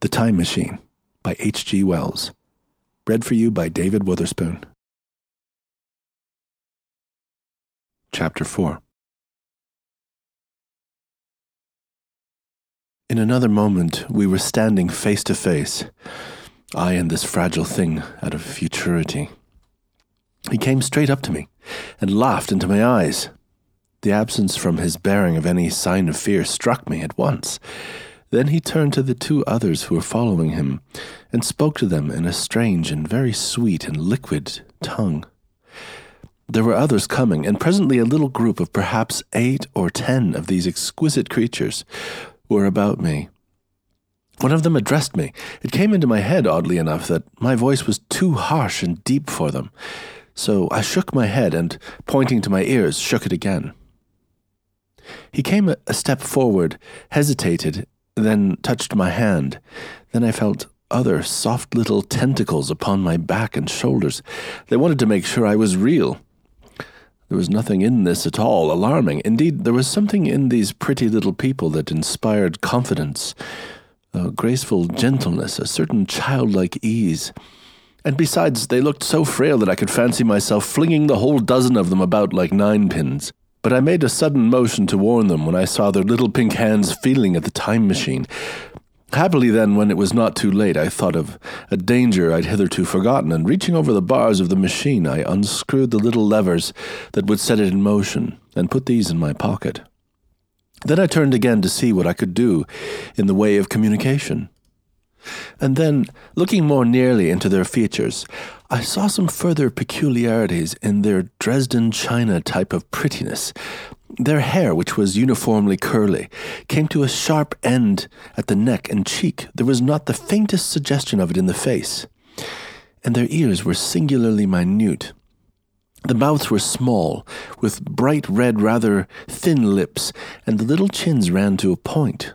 The Time Machine by H.G. Wells. Read for you by David Wotherspoon. Chapter 4 In another moment, we were standing face to face, I and this fragile thing out of futurity. He came straight up to me and laughed into my eyes. The absence from his bearing of any sign of fear struck me at once. Then he turned to the two others who were following him and spoke to them in a strange and very sweet and liquid tongue. There were others coming, and presently a little group of perhaps eight or ten of these exquisite creatures were about me. One of them addressed me. It came into my head, oddly enough, that my voice was too harsh and deep for them. So I shook my head and, pointing to my ears, shook it again. He came a step forward, hesitated, then touched my hand. Then I felt other soft little tentacles upon my back and shoulders. They wanted to make sure I was real. There was nothing in this at all alarming. Indeed, there was something in these pretty little people that inspired confidence, a graceful gentleness, a certain childlike ease. And besides, they looked so frail that I could fancy myself flinging the whole dozen of them about like ninepins. But I made a sudden motion to warn them when I saw their little pink hands feeling at the time machine. Happily, then, when it was not too late, I thought of a danger I'd hitherto forgotten, and reaching over the bars of the machine, I unscrewed the little levers that would set it in motion and put these in my pocket. Then I turned again to see what I could do in the way of communication. And then, looking more nearly into their features, I saw some further peculiarities in their Dresden china type of prettiness. Their hair, which was uniformly curly, came to a sharp end at the neck and cheek. There was not the faintest suggestion of it in the face. And their ears were singularly minute. The mouths were small, with bright red, rather thin lips, and the little chins ran to a point.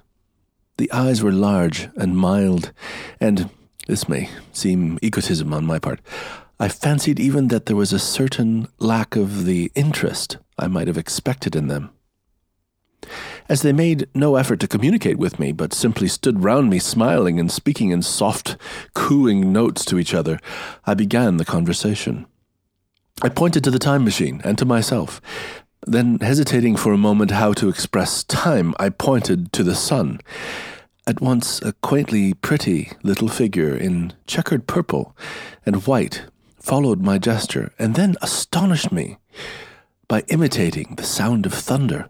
The eyes were large and mild, and this may seem egotism on my part. I fancied even that there was a certain lack of the interest I might have expected in them. As they made no effort to communicate with me, but simply stood round me smiling and speaking in soft, cooing notes to each other, I began the conversation. I pointed to the time machine and to myself. Then, hesitating for a moment how to express time, I pointed to the sun. At once a quaintly pretty little figure in checkered purple and white followed my gesture, and then astonished me by imitating the sound of thunder.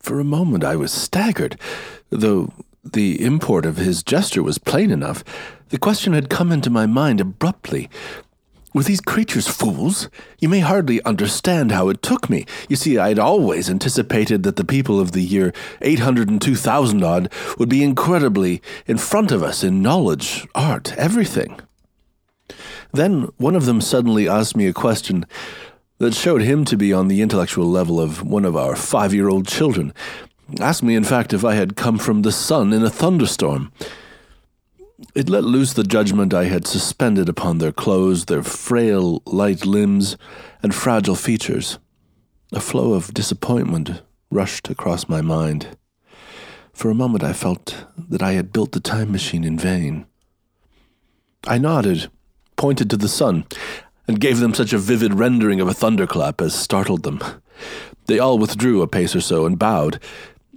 For a moment I was staggered, though the import of his gesture was plain enough. The question had come into my mind abruptly were these creatures fools? You may hardly understand how it took me. You see, I had always anticipated that the people of the year 802,000 odd would be incredibly in front of us in knowledge, art, everything. Then one of them suddenly asked me a question that showed him to be on the intellectual level of one of our five year old children. Asked me, in fact, if I had come from the sun in a thunderstorm. It let loose the judgment I had suspended upon their clothes, their frail, light limbs, and fragile features. A flow of disappointment rushed across my mind. For a moment I felt that I had built the time machine in vain. I nodded, pointed to the sun, and gave them such a vivid rendering of a thunderclap as startled them. They all withdrew a pace or so and bowed,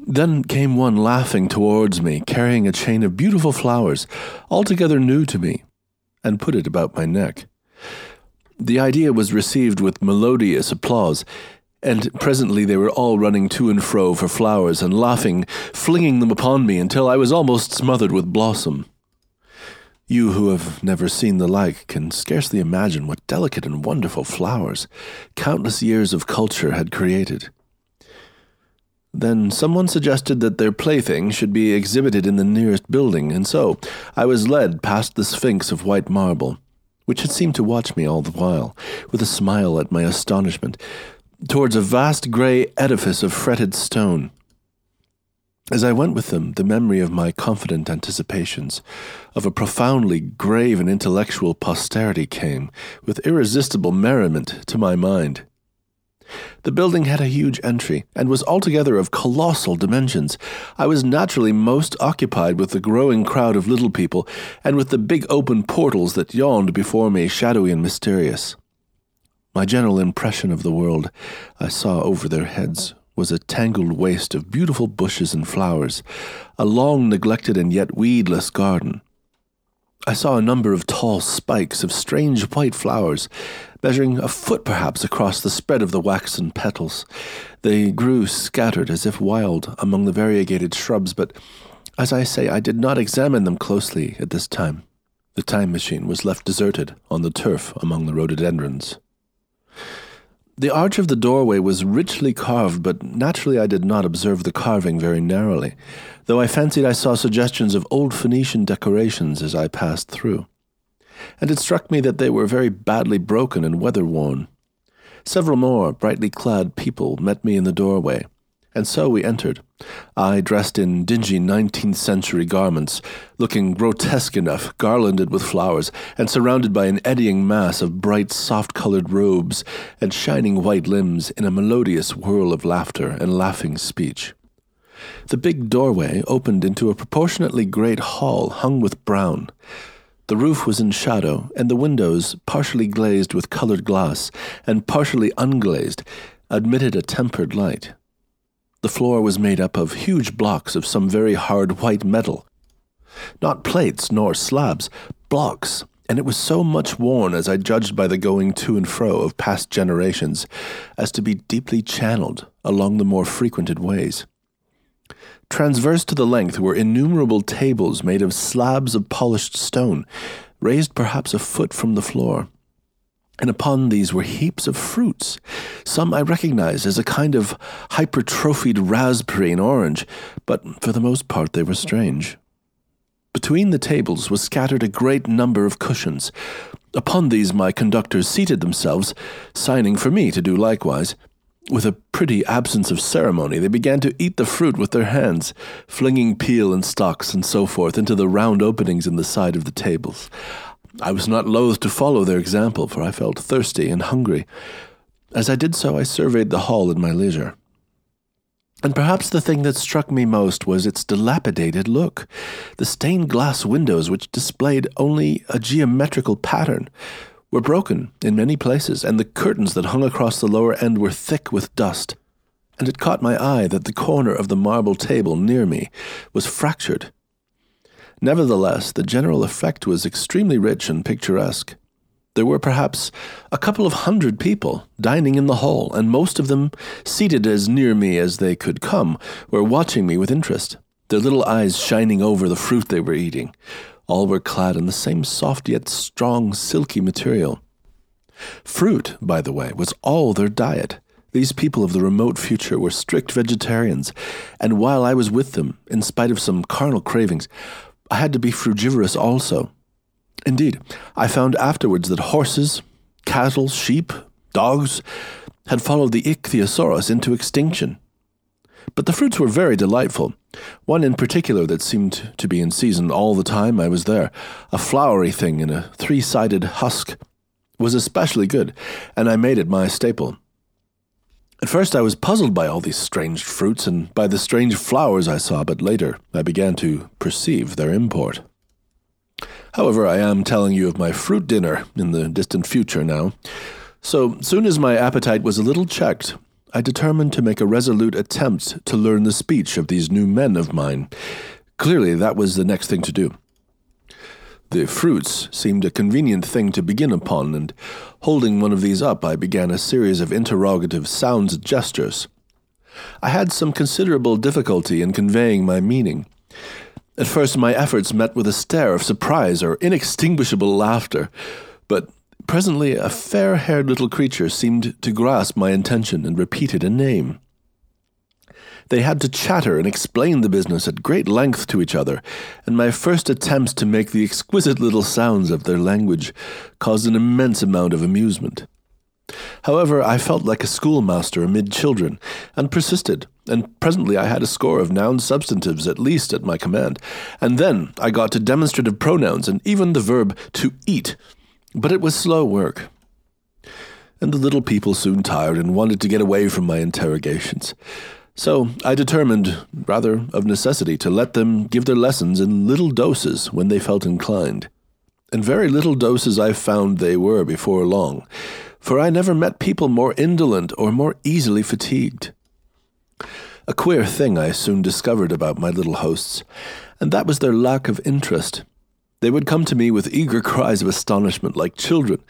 then came one laughing towards me, carrying a chain of beautiful flowers, altogether new to me, and put it about my neck. The idea was received with melodious applause, and presently they were all running to and fro for flowers and laughing, flinging them upon me until I was almost smothered with blossom. You who have never seen the like can scarcely imagine what delicate and wonderful flowers countless years of culture had created. Then someone suggested that their plaything should be exhibited in the nearest building, and so I was led past the Sphinx of white marble, which had seemed to watch me all the while, with a smile at my astonishment, towards a vast grey edifice of fretted stone. As I went with them, the memory of my confident anticipations, of a profoundly grave and intellectual posterity came, with irresistible merriment, to my mind. The building had a huge entry and was altogether of colossal dimensions. I was naturally most occupied with the growing crowd of little people and with the big open portals that yawned before me, shadowy and mysterious. My general impression of the world I saw over their heads was a tangled waste of beautiful bushes and flowers, a long neglected and yet weedless garden. I saw a number of tall spikes of strange white flowers, measuring a foot perhaps across the spread of the waxen petals. They grew scattered as if wild among the variegated shrubs, but as I say, I did not examine them closely at this time. The time machine was left deserted on the turf among the rhododendrons. The arch of the doorway was richly carved, but naturally I did not observe the carving very narrowly, though I fancied I saw suggestions of old Phoenician decorations as I passed through. And it struck me that they were very badly broken and weather worn. Several more brightly clad people met me in the doorway, and so we entered, I dressed in dingy nineteenth century garments, looking grotesque enough, garlanded with flowers, and surrounded by an eddying mass of bright, soft colored robes and shining white limbs in a melodious whirl of laughter and laughing speech. The big doorway opened into a proportionately great hall hung with brown. The roof was in shadow, and the windows, partially glazed with colored glass and partially unglazed, admitted a tempered light. The floor was made up of huge blocks of some very hard white metal. Not plates nor slabs, blocks, and it was so much worn, as I judged by the going to and fro of past generations, as to be deeply channeled along the more frequented ways. Transverse to the length were innumerable tables made of slabs of polished stone, raised perhaps a foot from the floor and upon these were heaps of fruits. Some I recognized as a kind of hypertrophied raspberry and orange, but for the most part they were strange. Between the tables was scattered a great number of cushions. Upon these my conductors seated themselves, signing for me to do likewise. With a pretty absence of ceremony, they began to eat the fruit with their hands, flinging peel and stalks and so forth into the round openings in the side of the tables. I was not loath to follow their example, for I felt thirsty and hungry. As I did so, I surveyed the hall in my leisure. And perhaps the thing that struck me most was its dilapidated look. The stained glass windows, which displayed only a geometrical pattern, were broken in many places, and the curtains that hung across the lower end were thick with dust. And it caught my eye that the corner of the marble table near me was fractured Nevertheless, the general effect was extremely rich and picturesque. There were perhaps a couple of hundred people dining in the hall, and most of them, seated as near me as they could come, were watching me with interest, their little eyes shining over the fruit they were eating. All were clad in the same soft yet strong, silky material. Fruit, by the way, was all their diet. These people of the remote future were strict vegetarians, and while I was with them, in spite of some carnal cravings, I had to be frugivorous also. Indeed, I found afterwards that horses, cattle, sheep, dogs had followed the ichthyosaurus into extinction. But the fruits were very delightful. One in particular that seemed to be in season all the time I was there, a flowery thing in a three sided husk, was especially good, and I made it my staple. At first, I was puzzled by all these strange fruits and by the strange flowers I saw, but later I began to perceive their import. However, I am telling you of my fruit dinner in the distant future now. So soon as my appetite was a little checked, I determined to make a resolute attempt to learn the speech of these new men of mine. Clearly, that was the next thing to do. The fruits seemed a convenient thing to begin upon, and holding one of these up, I began a series of interrogative sounds and gestures. I had some considerable difficulty in conveying my meaning. At first, my efforts met with a stare of surprise or inextinguishable laughter, but presently a fair haired little creature seemed to grasp my intention and repeated a name. They had to chatter and explain the business at great length to each other, and my first attempts to make the exquisite little sounds of their language caused an immense amount of amusement. However, I felt like a schoolmaster amid children, and persisted, and presently I had a score of noun substantives at least at my command, and then I got to demonstrative pronouns and even the verb to eat. But it was slow work. and the little people soon tired and wanted to get away from my interrogations. So I determined, rather of necessity, to let them give their lessons in little doses when they felt inclined. And very little doses I found they were before long, for I never met people more indolent or more easily fatigued. A queer thing I soon discovered about my little hosts, and that was their lack of interest. They would come to me with eager cries of astonishment like children,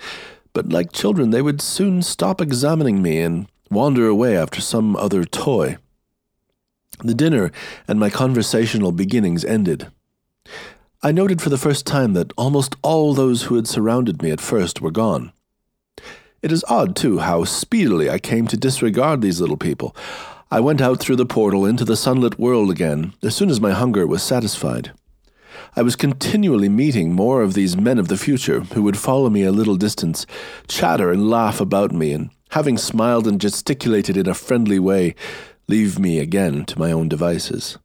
but like children they would soon stop examining me and wander away after some other toy. The dinner and my conversational beginnings ended. I noted for the first time that almost all those who had surrounded me at first were gone. It is odd, too, how speedily I came to disregard these little people. I went out through the portal into the sunlit world again as soon as my hunger was satisfied. I was continually meeting more of these men of the future who would follow me a little distance, chatter and laugh about me, and having smiled and gesticulated in a friendly way, leave me again to my own devices.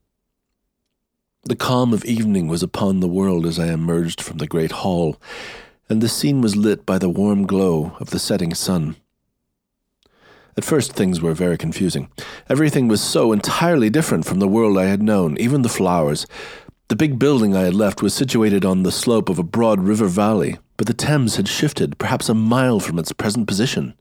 The calm of evening was upon the world as I emerged from the great hall, and the scene was lit by the warm glow of the setting sun. At first, things were very confusing. Everything was so entirely different from the world I had known, even the flowers. The big building I had left was situated on the slope of a broad river valley, but the Thames had shifted perhaps a mile from its present position.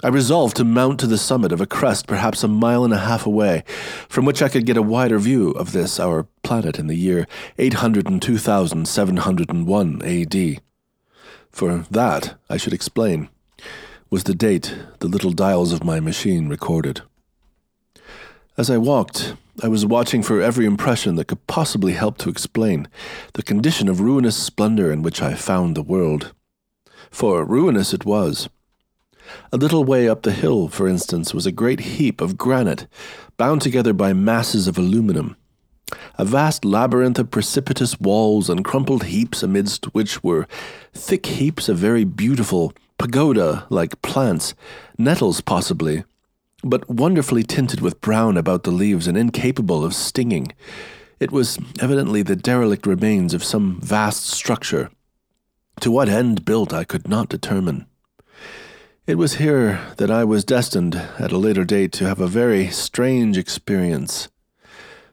I resolved to mount to the summit of a crest perhaps a mile and a half away, from which I could get a wider view of this our planet in the year 802,701 AD. For that, I should explain, was the date the little dials of my machine recorded. As I walked, I was watching for every impression that could possibly help to explain the condition of ruinous splendor in which I found the world. For ruinous it was a little way up the hill, for instance, was a great heap of granite, bound together by masses of aluminum. A vast labyrinth of precipitous walls and crumpled heaps, amidst which were thick heaps of very beautiful, pagoda like plants, nettles possibly, but wonderfully tinted with brown about the leaves and incapable of stinging. It was evidently the derelict remains of some vast structure. To what end built, I could not determine. It was here that I was destined at a later date to have a very strange experience.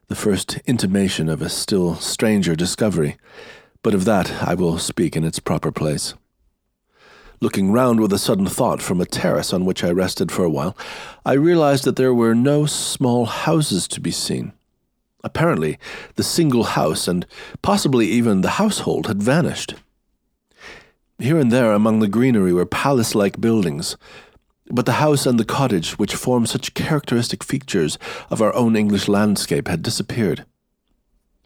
The first intimation of a still stranger discovery, but of that I will speak in its proper place. Looking round with a sudden thought from a terrace on which I rested for a while, I realized that there were no small houses to be seen. Apparently, the single house and possibly even the household had vanished. Here and there among the greenery were palace like buildings, but the house and the cottage, which form such characteristic features of our own English landscape, had disappeared.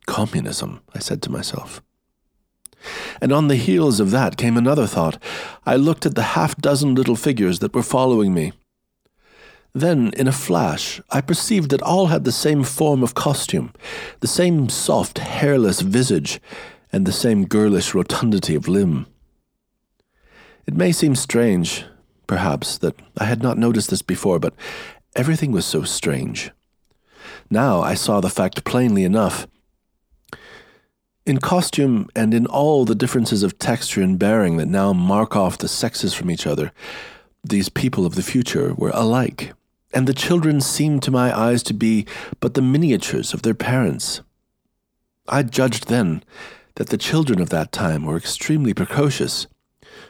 Communism, I said to myself. And on the heels of that came another thought. I looked at the half dozen little figures that were following me. Then, in a flash, I perceived that all had the same form of costume, the same soft, hairless visage, and the same girlish rotundity of limb. It may seem strange, perhaps, that I had not noticed this before, but everything was so strange. Now I saw the fact plainly enough. In costume and in all the differences of texture and bearing that now mark off the sexes from each other, these people of the future were alike, and the children seemed to my eyes to be but the miniatures of their parents. I judged then that the children of that time were extremely precocious,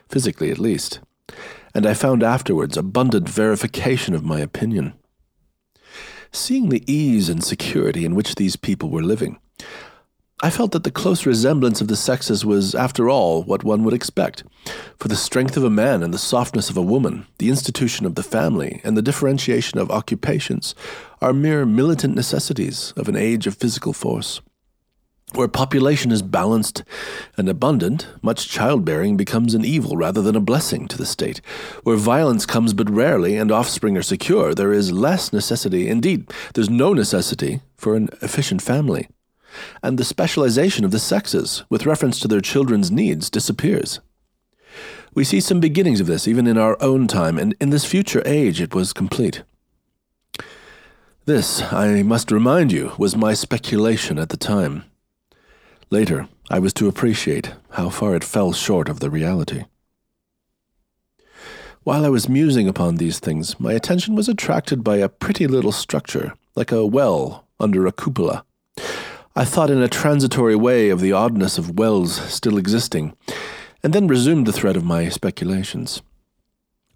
physically at least, and I found afterwards abundant verification of my opinion. Seeing the ease and security in which these people were living, I felt that the close resemblance of the sexes was, after all, what one would expect. For the strength of a man and the softness of a woman, the institution of the family, and the differentiation of occupations are mere militant necessities of an age of physical force. Where population is balanced and abundant, much childbearing becomes an evil rather than a blessing to the state. Where violence comes but rarely and offspring are secure, there is less necessity, indeed, there's no necessity for an efficient family. And the specialization of the sexes, with reference to their children's needs, disappears. We see some beginnings of this even in our own time, and in this future age it was complete. This, I must remind you, was my speculation at the time. Later, I was to appreciate how far it fell short of the reality. While I was musing upon these things, my attention was attracted by a pretty little structure, like a well under a cupola. I thought in a transitory way of the oddness of wells still existing, and then resumed the thread of my speculations.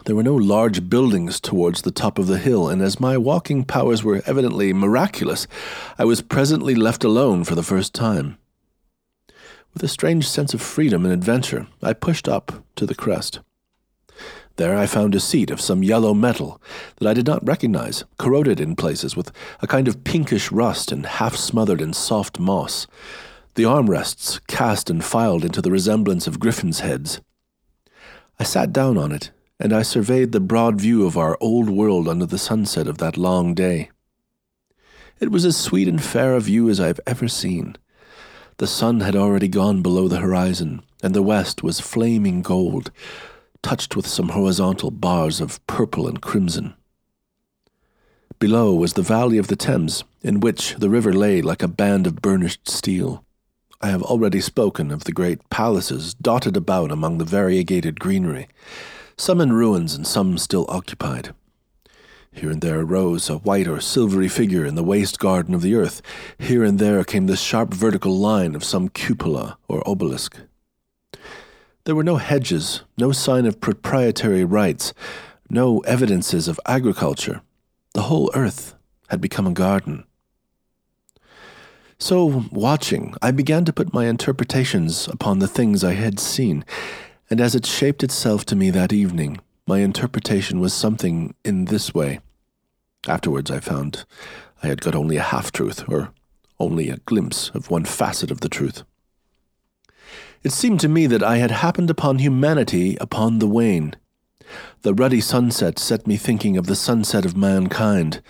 There were no large buildings towards the top of the hill, and as my walking powers were evidently miraculous, I was presently left alone for the first time. With a strange sense of freedom and adventure, I pushed up to the crest. There I found a seat of some yellow metal that I did not recognize, corroded in places with a kind of pinkish rust and half smothered in soft moss, the armrests cast and filed into the resemblance of griffins' heads. I sat down on it and I surveyed the broad view of our old world under the sunset of that long day. It was as sweet and fair a view as I have ever seen. The sun had already gone below the horizon, and the west was flaming gold, touched with some horizontal bars of purple and crimson. Below was the valley of the Thames, in which the river lay like a band of burnished steel. I have already spoken of the great palaces dotted about among the variegated greenery, some in ruins and some still occupied. Here and there rose a white or silvery figure in the waste garden of the earth. Here and there came the sharp vertical line of some cupola or obelisk. There were no hedges, no sign of proprietary rights, no evidences of agriculture. The whole earth had become a garden. So, watching, I began to put my interpretations upon the things I had seen, and as it shaped itself to me that evening, my interpretation was something in this way. Afterwards, I found I had got only a half truth, or only a glimpse of one facet of the truth. It seemed to me that I had happened upon humanity upon the wane. The ruddy sunset set me thinking of the sunset of mankind.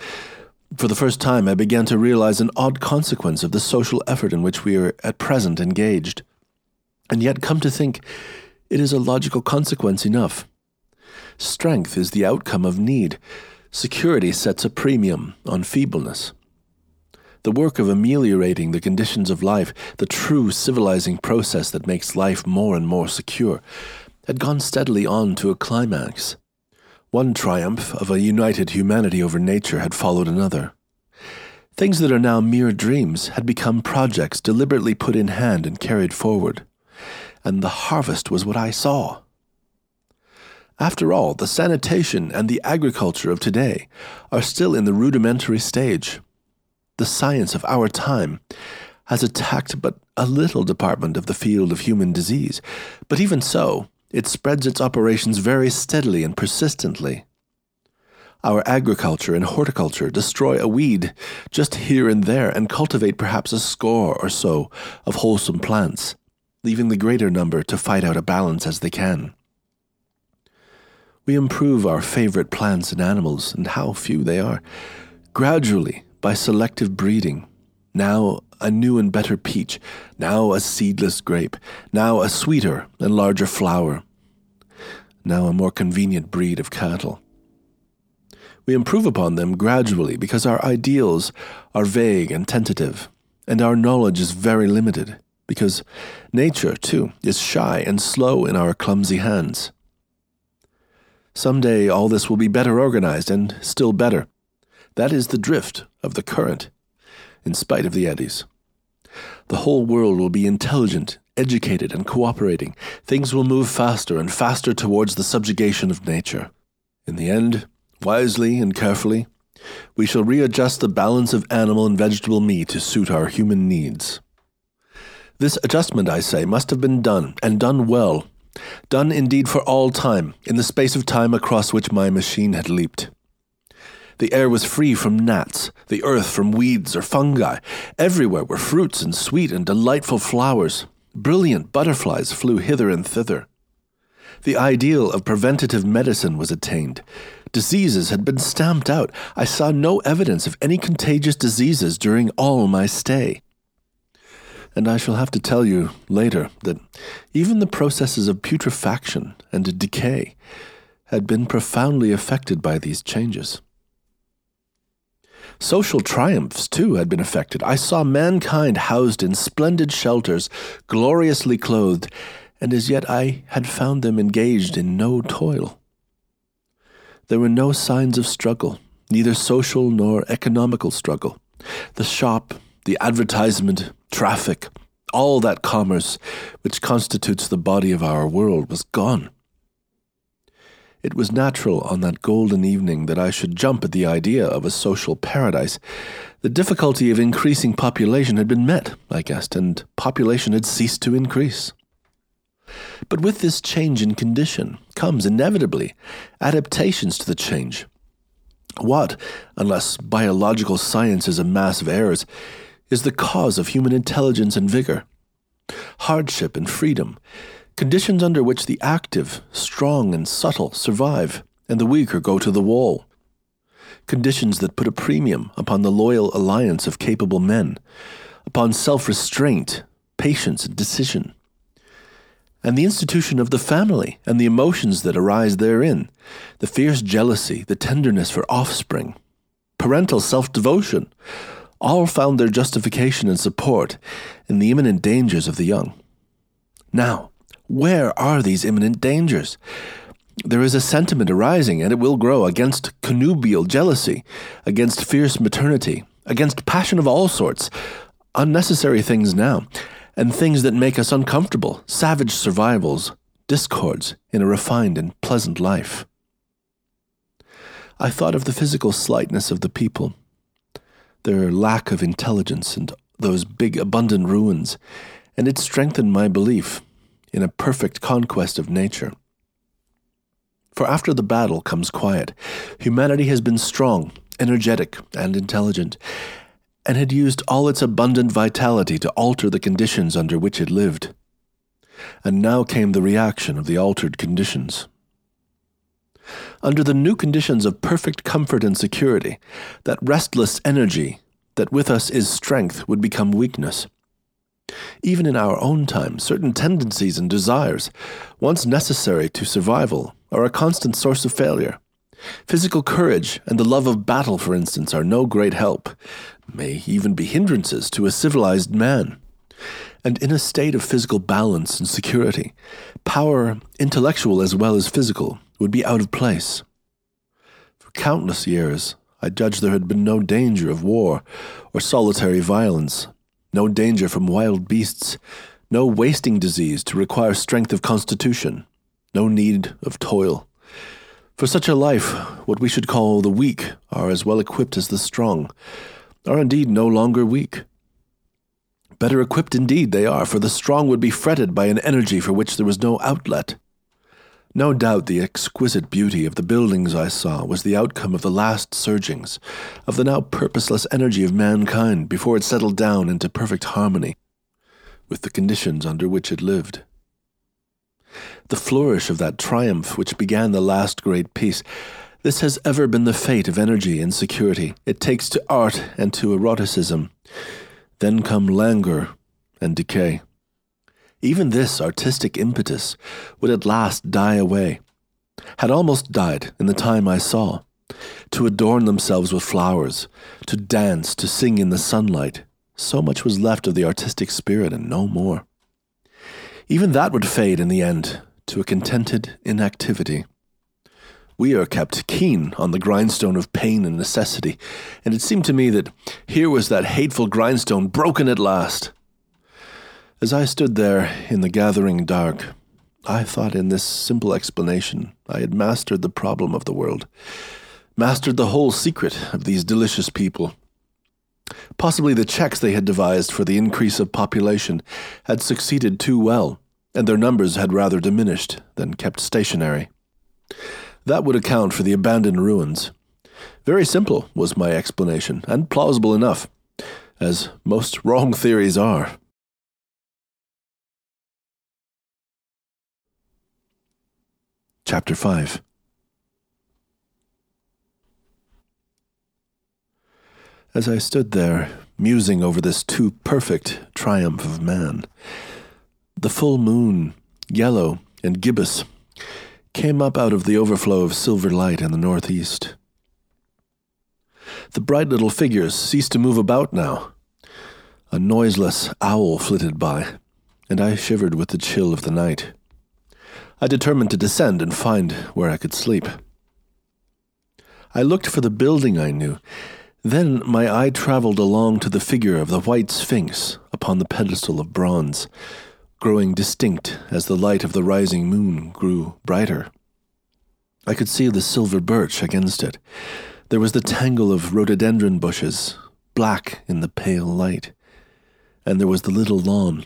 For the first time, I began to realize an odd consequence of the social effort in which we are at present engaged. And yet, come to think, it is a logical consequence enough. Strength is the outcome of need. Security sets a premium on feebleness. The work of ameliorating the conditions of life, the true civilizing process that makes life more and more secure, had gone steadily on to a climax. One triumph of a united humanity over nature had followed another. Things that are now mere dreams had become projects deliberately put in hand and carried forward and the harvest was what I saw. After all, the sanitation and the agriculture of today are still in the rudimentary stage. The science of our time has attacked but a little department of the field of human disease, but even so, it spreads its operations very steadily and persistently. Our agriculture and horticulture destroy a weed just here and there and cultivate perhaps a score or so of wholesome plants leaving the greater number to fight out a balance as they can. We improve our favorite plants and animals, and how few they are, gradually by selective breeding. Now a new and better peach, now a seedless grape, now a sweeter and larger flower, now a more convenient breed of cattle. We improve upon them gradually because our ideals are vague and tentative, and our knowledge is very limited because nature, too, is shy and slow in our clumsy hands. Some day all this will be better organized and still better. That is the drift of the current, in spite of the eddies. The whole world will be intelligent, educated, and cooperating. Things will move faster and faster towards the subjugation of nature. In the end, wisely and carefully, we shall readjust the balance of animal and vegetable meat to suit our human needs. This adjustment, I say, must have been done, and done well. Done indeed for all time, in the space of time across which my machine had leaped. The air was free from gnats, the earth from weeds or fungi. Everywhere were fruits and sweet and delightful flowers. Brilliant butterflies flew hither and thither. The ideal of preventative medicine was attained. Diseases had been stamped out. I saw no evidence of any contagious diseases during all my stay. And I shall have to tell you later that even the processes of putrefaction and decay had been profoundly affected by these changes. Social triumphs, too, had been affected. I saw mankind housed in splendid shelters, gloriously clothed, and as yet I had found them engaged in no toil. There were no signs of struggle, neither social nor economical struggle. The shop, the advertisement, traffic, all that commerce which constitutes the body of our world was gone. It was natural on that golden evening that I should jump at the idea of a social paradise. The difficulty of increasing population had been met, I guessed, and population had ceased to increase. But with this change in condition comes inevitably adaptations to the change. What, unless biological science is a mass of errors, is the cause of human intelligence and vigor? Hardship and freedom, conditions under which the active, strong, and subtle survive, and the weaker go to the wall. Conditions that put a premium upon the loyal alliance of capable men, upon self restraint, patience, and decision. And the institution of the family and the emotions that arise therein, the fierce jealousy, the tenderness for offspring, parental self devotion, all found their justification and support in the imminent dangers of the young. Now, where are these imminent dangers? There is a sentiment arising, and it will grow, against connubial jealousy, against fierce maternity, against passion of all sorts, unnecessary things now, and things that make us uncomfortable, savage survivals, discords in a refined and pleasant life. I thought of the physical slightness of the people, their lack of intelligence, and those big, abundant ruins, and it strengthened my belief in a perfect conquest of nature. For after the battle comes quiet. Humanity has been strong, energetic, and intelligent, and had used all its abundant vitality to alter the conditions under which it lived. And now came the reaction of the altered conditions. Under the new conditions of perfect comfort and security, that restless energy that with us is strength would become weakness. Even in our own time, certain tendencies and desires, once necessary to survival, are a constant source of failure. Physical courage and the love of battle, for instance, are no great help, may even be hindrances to a civilized man. And in a state of physical balance and security, power, intellectual as well as physical, would be out of place. For countless years, I judged there had been no danger of war or solitary violence, no danger from wild beasts, no wasting disease to require strength of constitution, no need of toil. For such a life, what we should call the weak are as well equipped as the strong, are indeed no longer weak. Better equipped indeed they are, for the strong would be fretted by an energy for which there was no outlet. No doubt the exquisite beauty of the buildings I saw was the outcome of the last surgings of the now purposeless energy of mankind before it settled down into perfect harmony with the conditions under which it lived. The flourish of that triumph which began the last great peace, this has ever been the fate of energy and security. It takes to art and to eroticism. Then come languor and decay. Even this artistic impetus would at last die away, had almost died in the time I saw, to adorn themselves with flowers, to dance, to sing in the sunlight. So much was left of the artistic spirit and no more. Even that would fade in the end to a contented inactivity. We are kept keen on the grindstone of pain and necessity, and it seemed to me that here was that hateful grindstone broken at last. As I stood there in the gathering dark, I thought in this simple explanation I had mastered the problem of the world, mastered the whole secret of these delicious people. Possibly the checks they had devised for the increase of population had succeeded too well, and their numbers had rather diminished than kept stationary. That would account for the abandoned ruins. Very simple was my explanation, and plausible enough, as most wrong theories are. Chapter 5 As I stood there, musing over this too perfect triumph of man, the full moon, yellow and gibbous, came up out of the overflow of silver light in the northeast. The bright little figures ceased to move about now. A noiseless owl flitted by, and I shivered with the chill of the night. I determined to descend and find where I could sleep. I looked for the building I knew. Then my eye traveled along to the figure of the white sphinx upon the pedestal of bronze, growing distinct as the light of the rising moon grew brighter. I could see the silver birch against it. There was the tangle of rhododendron bushes, black in the pale light. And there was the little lawn.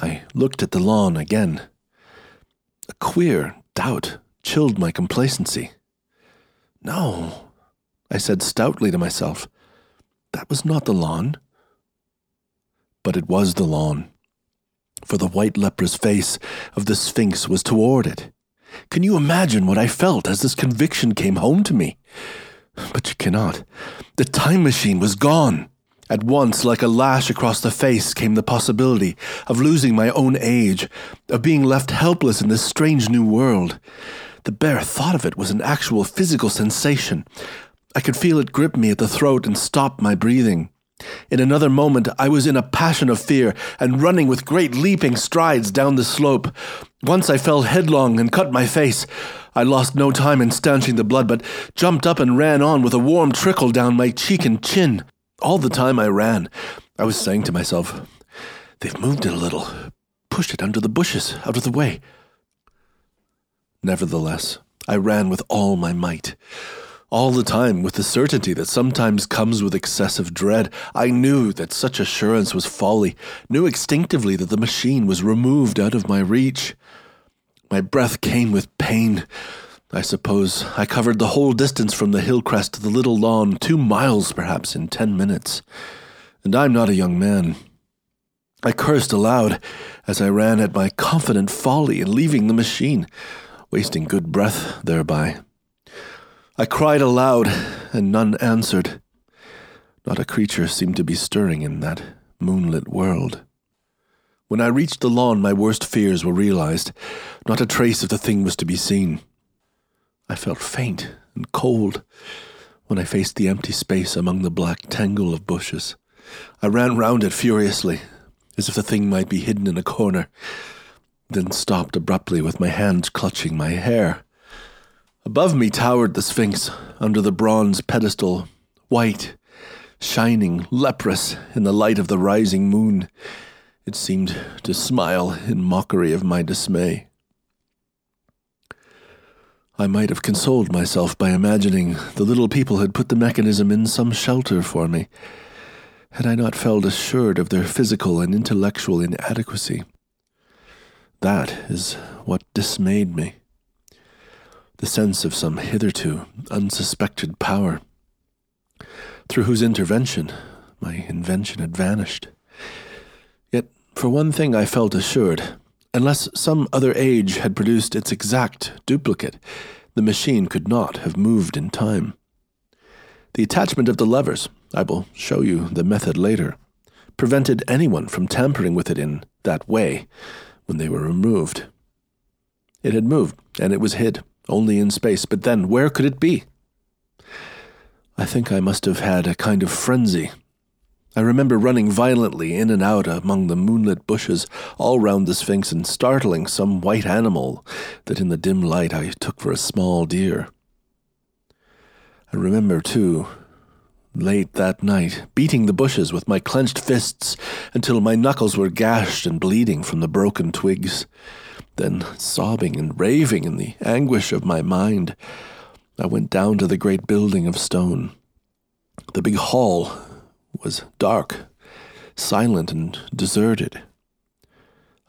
I looked at the lawn again. A queer doubt chilled my complacency. No, I said stoutly to myself. That was not the lawn. But it was the lawn, for the white leprous face of the Sphinx was toward it. Can you imagine what I felt as this conviction came home to me? But you cannot. The time machine was gone. At once, like a lash across the face, came the possibility of losing my own age, of being left helpless in this strange new world. The bare thought of it was an actual physical sensation. I could feel it grip me at the throat and stop my breathing. In another moment, I was in a passion of fear and running with great leaping strides down the slope. Once I fell headlong and cut my face. I lost no time in stanching the blood, but jumped up and ran on with a warm trickle down my cheek and chin. All the time I ran, I was saying to myself, They've moved it a little, pushed it under the bushes, out of the way. Nevertheless, I ran with all my might. All the time, with the certainty that sometimes comes with excessive dread, I knew that such assurance was folly, knew instinctively that the machine was removed out of my reach. My breath came with pain. I suppose I covered the whole distance from the hill crest to the little lawn, two miles perhaps, in ten minutes. And I'm not a young man. I cursed aloud as I ran at my confident folly in leaving the machine, wasting good breath thereby. I cried aloud, and none answered. Not a creature seemed to be stirring in that moonlit world. When I reached the lawn, my worst fears were realized. Not a trace of the thing was to be seen. I felt faint and cold when I faced the empty space among the black tangle of bushes. I ran round it furiously, as if the thing might be hidden in a corner, then stopped abruptly with my hands clutching my hair. Above me towered the Sphinx under the bronze pedestal, white, shining, leprous in the light of the rising moon. It seemed to smile in mockery of my dismay. I might have consoled myself by imagining the little people had put the mechanism in some shelter for me, had I not felt assured of their physical and intellectual inadequacy. That is what dismayed me the sense of some hitherto unsuspected power, through whose intervention my invention had vanished. Yet, for one thing, I felt assured unless some other age had produced its exact duplicate, the machine could not have moved in time. The attachment of the levers, I will show you the method later, prevented anyone from tampering with it in that way when they were removed. It had moved, and it was hid only in space, but then where could it be? I think I must have had a kind of frenzy. I remember running violently in and out among the moonlit bushes all round the Sphinx and startling some white animal that in the dim light I took for a small deer. I remember, too, late that night, beating the bushes with my clenched fists until my knuckles were gashed and bleeding from the broken twigs. Then, sobbing and raving in the anguish of my mind, I went down to the great building of stone. The big hall was dark, silent, and deserted.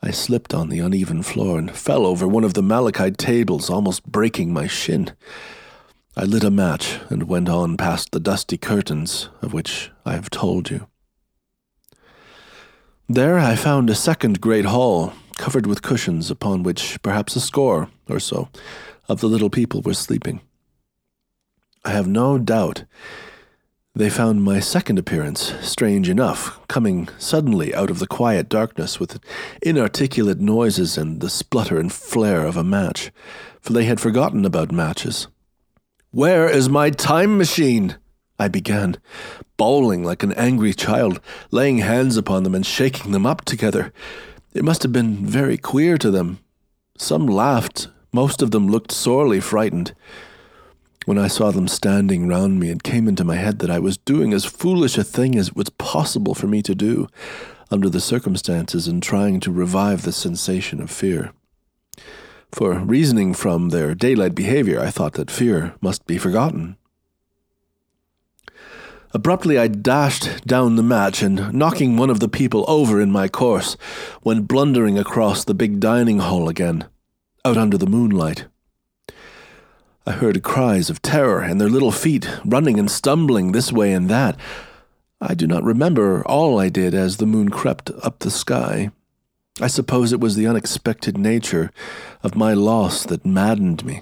I slipped on the uneven floor and fell over one of the malachite tables, almost breaking my shin. I lit a match and went on past the dusty curtains of which I have told you. There I found a second great hall, covered with cushions upon which perhaps a score or so of the little people were sleeping. I have no doubt they found my second appearance strange enough, coming suddenly out of the quiet darkness with inarticulate noises and the splutter and flare of a match, for they had forgotten about matches. Where is my time machine? I began, bawling like an angry child, laying hands upon them and shaking them up together. It must have been very queer to them. Some laughed, most of them looked sorely frightened. When I saw them standing round me, it came into my head that I was doing as foolish a thing as it was possible for me to do under the circumstances in trying to revive the sensation of fear. For reasoning from their daylight behavior, I thought that fear must be forgotten. Abruptly, I dashed down the match and, knocking one of the people over in my course, went blundering across the big dining hall again, out under the moonlight. I heard cries of terror and their little feet running and stumbling this way and that. I do not remember all I did as the moon crept up the sky. I suppose it was the unexpected nature of my loss that maddened me.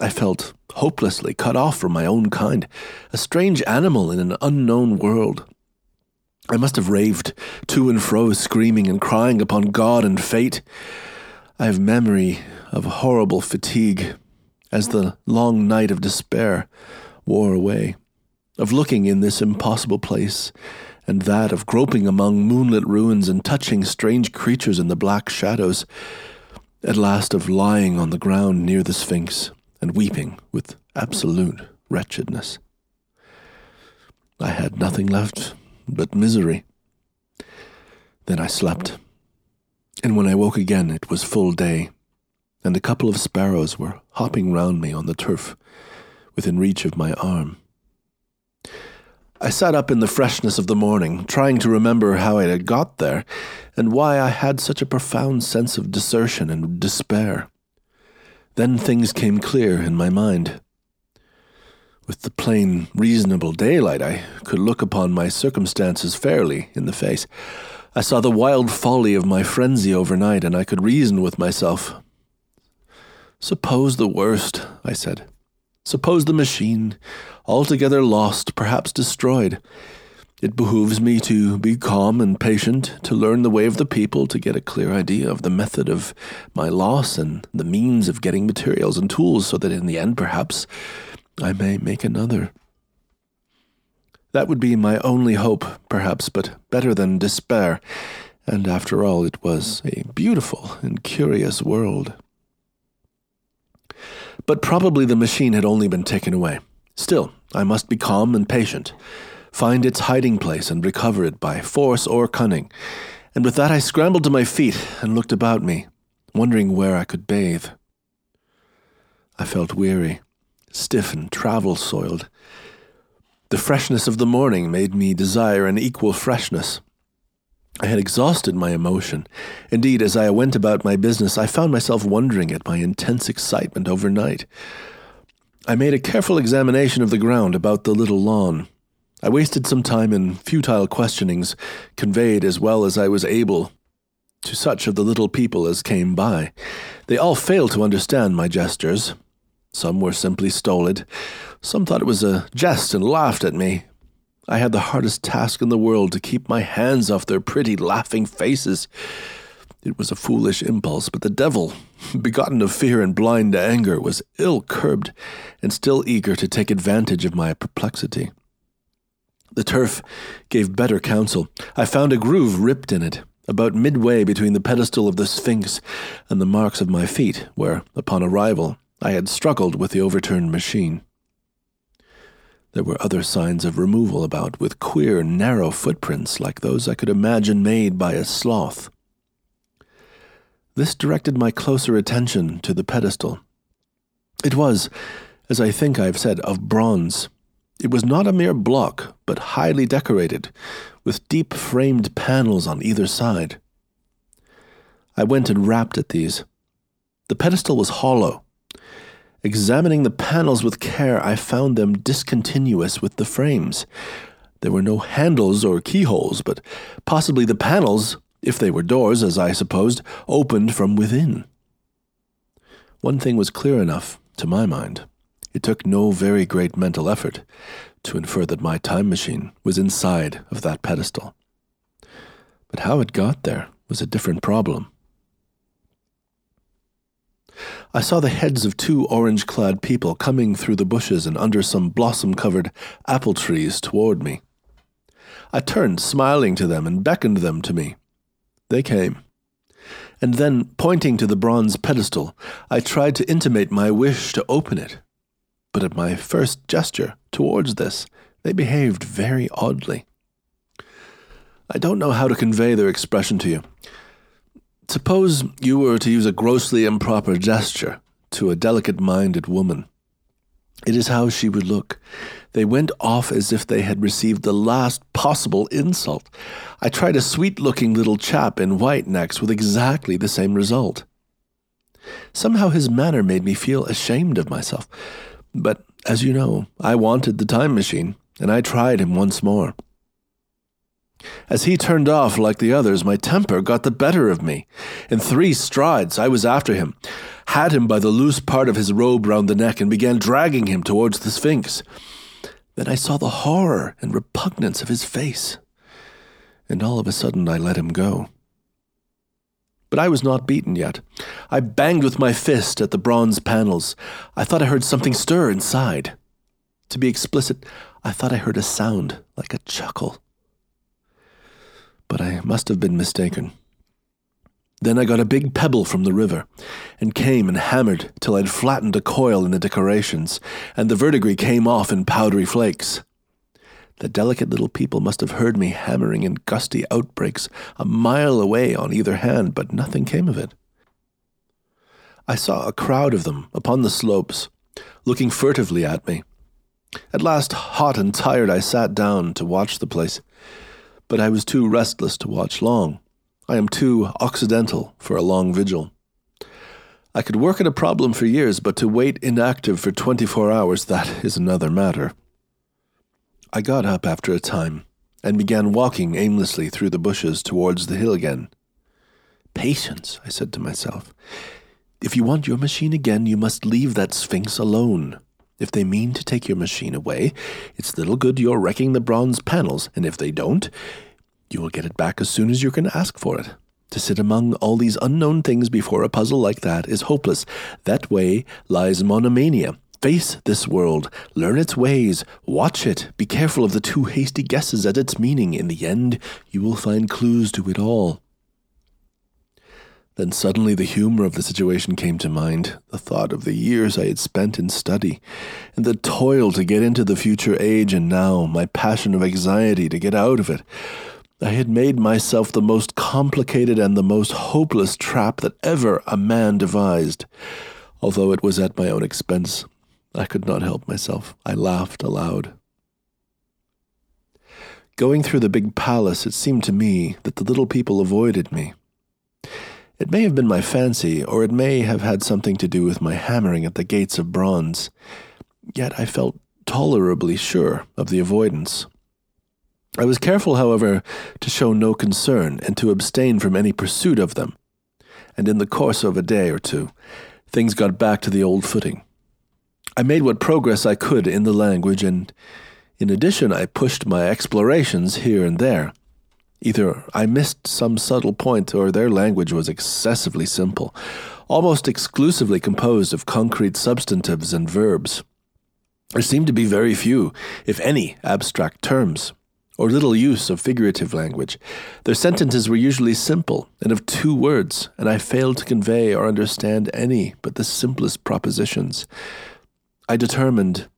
I felt hopelessly cut off from my own kind, a strange animal in an unknown world. I must have raved to and fro, screaming and crying upon God and fate. I have memory of horrible fatigue as the long night of despair wore away, of looking in this impossible place and that of groping among moonlit ruins and touching strange creatures in the black shadows, at last of lying on the ground near the Sphinx and weeping with absolute wretchedness. I had nothing left but misery. Then I slept, and when I woke again it was full day and a couple of sparrows were hopping round me on the turf within reach of my arm. I sat up in the freshness of the morning, trying to remember how I had got there and why I had such a profound sense of desertion and despair. Then things came clear in my mind. With the plain, reasonable daylight, I could look upon my circumstances fairly in the face. I saw the wild folly of my frenzy overnight, and I could reason with myself Suppose the worst, I said. Suppose the machine, altogether lost, perhaps destroyed. It behooves me to be calm and patient, to learn the way of the people, to get a clear idea of the method of my loss and the means of getting materials and tools, so that in the end, perhaps, I may make another. That would be my only hope, perhaps, but better than despair. And after all, it was a beautiful and curious world. But probably the machine had only been taken away. Still, I must be calm and patient, find its hiding place and recover it by force or cunning. And with that, I scrambled to my feet and looked about me, wondering where I could bathe. I felt weary, stiff and travel soiled. The freshness of the morning made me desire an equal freshness. I had exhausted my emotion. Indeed, as I went about my business, I found myself wondering at my intense excitement overnight. I made a careful examination of the ground about the little lawn. I wasted some time in futile questionings, conveyed as well as I was able to such of the little people as came by. They all failed to understand my gestures. Some were simply stolid. Some thought it was a jest and laughed at me. I had the hardest task in the world to keep my hands off their pretty, laughing faces. It was a foolish impulse, but the devil, begotten of fear and blind to anger, was ill curbed and still eager to take advantage of my perplexity. The turf gave better counsel. I found a groove ripped in it, about midway between the pedestal of the Sphinx and the marks of my feet, where, upon arrival, I had struggled with the overturned machine. There were other signs of removal about, with queer, narrow footprints like those I could imagine made by a sloth. This directed my closer attention to the pedestal. It was, as I think I have said, of bronze. It was not a mere block, but highly decorated, with deep framed panels on either side. I went and rapped at these. The pedestal was hollow, Examining the panels with care, I found them discontinuous with the frames. There were no handles or keyholes, but possibly the panels, if they were doors, as I supposed, opened from within. One thing was clear enough, to my mind. It took no very great mental effort to infer that my time machine was inside of that pedestal. But how it got there was a different problem. I saw the heads of two orange clad people coming through the bushes and under some blossom covered apple trees toward me. I turned, smiling to them, and beckoned them to me. They came. And then, pointing to the bronze pedestal, I tried to intimate my wish to open it. but at my first gesture towards this, they behaved very oddly. I don't know how to convey their expression to you. Suppose you were to use a grossly improper gesture to a delicate minded woman. It is how she would look. They went off as if they had received the last possible insult. I tried a sweet looking little chap in white next with exactly the same result. Somehow his manner made me feel ashamed of myself. But, as you know, I wanted the time machine, and I tried him once more. As he turned off like the others, my temper got the better of me. In three strides, I was after him, had him by the loose part of his robe round the neck, and began dragging him towards the Sphinx. Then I saw the horror and repugnance of his face, and all of a sudden I let him go. But I was not beaten yet. I banged with my fist at the bronze panels. I thought I heard something stir inside. To be explicit, I thought I heard a sound like a chuckle but I must have been mistaken. Then I got a big pebble from the river, and came and hammered till I'd flattened a coil in the decorations, and the verdigris came off in powdery flakes. The delicate little people must have heard me hammering in gusty outbreaks a mile away on either hand, but nothing came of it. I saw a crowd of them upon the slopes, looking furtively at me. At last, hot and tired, I sat down to watch the place but I was too restless to watch long. I am too occidental for a long vigil. I could work at a problem for years, but to wait inactive for 24 hours, that is another matter. I got up after a time and began walking aimlessly through the bushes towards the hill again. Patience, I said to myself. If you want your machine again, you must leave that sphinx alone. If they mean to take your machine away, it's little good you're wrecking the bronze panels, and if they don't, you will get it back as soon as you can ask for it. To sit among all these unknown things before a puzzle like that is hopeless. That way lies monomania. Face this world, learn its ways, watch it, be careful of the too hasty guesses at its meaning. In the end, you will find clues to it all. Then suddenly the humor of the situation came to mind, the thought of the years I had spent in study, and the toil to get into the future age, and now my passion of anxiety to get out of it. I had made myself the most complicated and the most hopeless trap that ever a man devised. Although it was at my own expense, I could not help myself. I laughed aloud. Going through the big palace, it seemed to me that the little people avoided me. It may have been my fancy, or it may have had something to do with my hammering at the gates of bronze. Yet I felt tolerably sure of the avoidance. I was careful, however, to show no concern and to abstain from any pursuit of them. And in the course of a day or two, things got back to the old footing. I made what progress I could in the language, and in addition, I pushed my explorations here and there. Either I missed some subtle point, or their language was excessively simple, almost exclusively composed of concrete substantives and verbs. There seemed to be very few, if any, abstract terms, or little use of figurative language. Their sentences were usually simple and of two words, and I failed to convey or understand any but the simplest propositions. I determined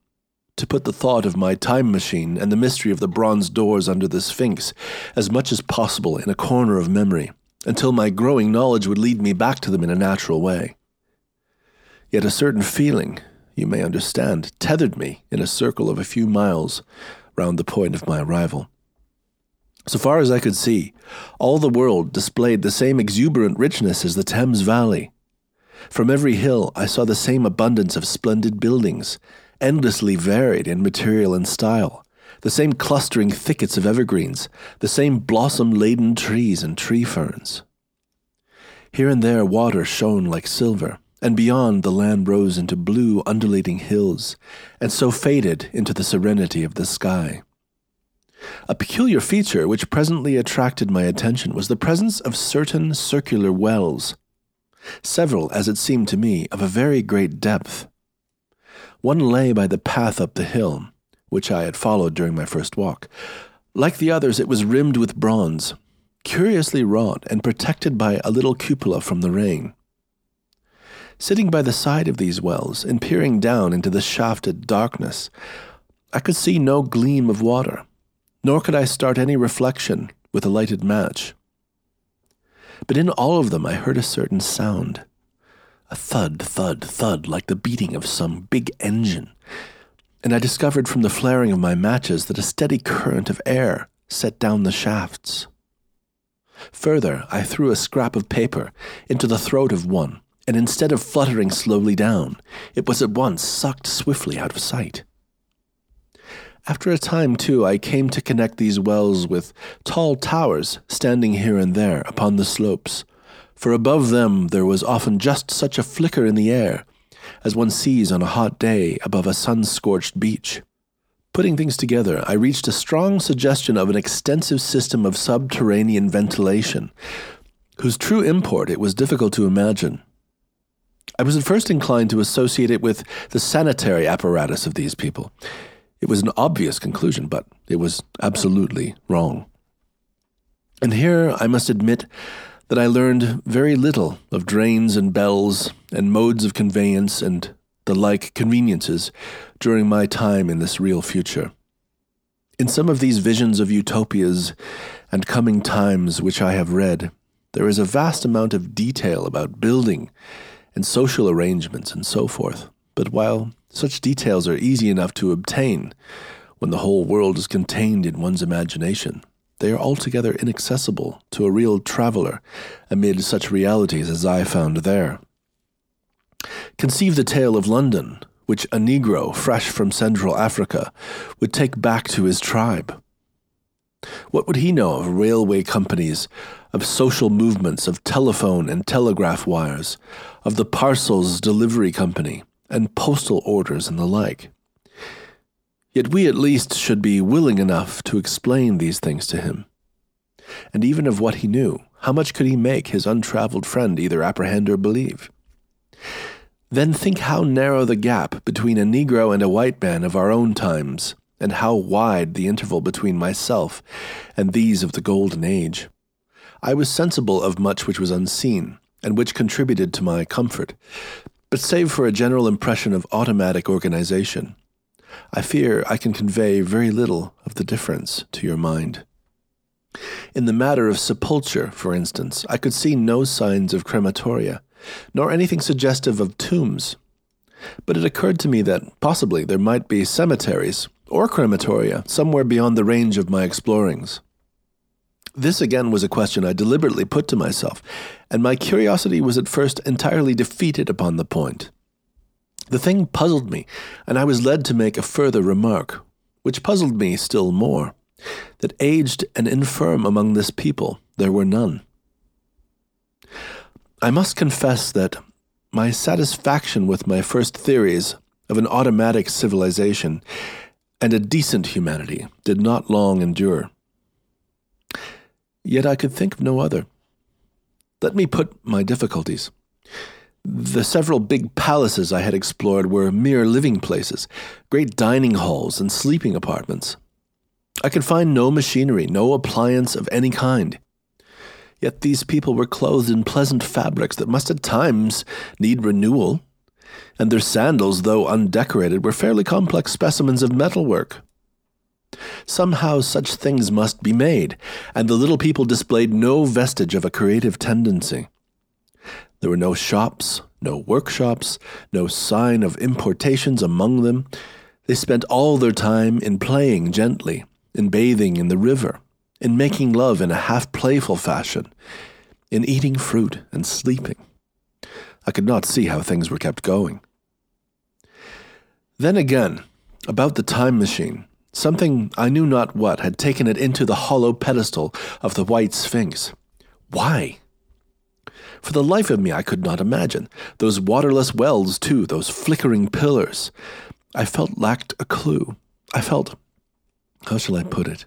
to put the thought of my time machine and the mystery of the bronze doors under the Sphinx as much as possible in a corner of memory, until my growing knowledge would lead me back to them in a natural way. Yet a certain feeling, you may understand, tethered me in a circle of a few miles round the point of my arrival. So far as I could see, all the world displayed the same exuberant richness as the Thames Valley. From every hill I saw the same abundance of splendid buildings, endlessly varied in material and style, the same clustering thickets of evergreens, the same blossom laden trees and tree ferns. Here and there water shone like silver, and beyond the land rose into blue undulating hills, and so faded into the serenity of the sky. A peculiar feature which presently attracted my attention was the presence of certain circular wells, several, as it seemed to me, of a very great depth. One lay by the path up the hill, which I had followed during my first walk. Like the others, it was rimmed with bronze, curiously wrought and protected by a little cupola from the rain. Sitting by the side of these wells and peering down into the shafted darkness, I could see no gleam of water, nor could I start any reflection with a lighted match. But in all of them I heard a certain sound a thud, thud, thud, like the beating of some big engine. And I discovered from the flaring of my matches that a steady current of air set down the shafts. Further, I threw a scrap of paper into the throat of one, and instead of fluttering slowly down, it was at once sucked swiftly out of sight. After a time, too, I came to connect these wells with tall towers standing here and there upon the slopes, for above them there was often just such a flicker in the air as one sees on a hot day above a sun scorched beach. Putting things together, I reached a strong suggestion of an extensive system of subterranean ventilation, whose true import it was difficult to imagine. I was at first inclined to associate it with the sanitary apparatus of these people. It was an obvious conclusion, but it was absolutely wrong. And here I must admit that I learned very little of drains and bells and modes of conveyance and the like conveniences during my time in this real future. In some of these visions of utopias and coming times which I have read, there is a vast amount of detail about building and social arrangements and so forth. But while such details are easy enough to obtain when the whole world is contained in one's imagination, they are altogether inaccessible to a real traveler amid such realities as I found there. Conceive the tale of London, which a Negro fresh from Central Africa would take back to his tribe. What would he know of railway companies, of social movements, of telephone and telegraph wires, of the parcels delivery company, and postal orders and the like? Yet we at least should be willing enough to explain these things to him. And even of what he knew, how much could he make his untraveled friend either apprehend or believe? Then think how narrow the gap between a Negro and a white man of our own times, and how wide the interval between myself and these of the Golden Age. I was sensible of much which was unseen, and which contributed to my comfort, but save for a general impression of automatic organization, I fear I can convey very little of the difference to your mind. In the matter of sepulture, for instance, I could see no signs of crematoria, nor anything suggestive of tombs. But it occurred to me that possibly there might be cemeteries or crematoria somewhere beyond the range of my explorings. This again was a question I deliberately put to myself, and my curiosity was at first entirely defeated upon the point. The thing puzzled me, and I was led to make a further remark, which puzzled me still more that aged and infirm among this people there were none. I must confess that my satisfaction with my first theories of an automatic civilization and a decent humanity did not long endure. Yet I could think of no other. Let me put my difficulties. The several big palaces I had explored were mere living places, great dining halls and sleeping apartments. I could find no machinery, no appliance of any kind. Yet these people were clothed in pleasant fabrics that must at times need renewal, and their sandals, though undecorated, were fairly complex specimens of metalwork. Somehow such things must be made, and the little people displayed no vestige of a creative tendency. There were no shops, no workshops, no sign of importations among them. They spent all their time in playing gently, in bathing in the river, in making love in a half playful fashion, in eating fruit and sleeping. I could not see how things were kept going. Then again, about the time machine, something I knew not what had taken it into the hollow pedestal of the White Sphinx. Why? For the life of me, I could not imagine. Those waterless wells, too, those flickering pillars. I felt lacked a clue. I felt. How shall I put it?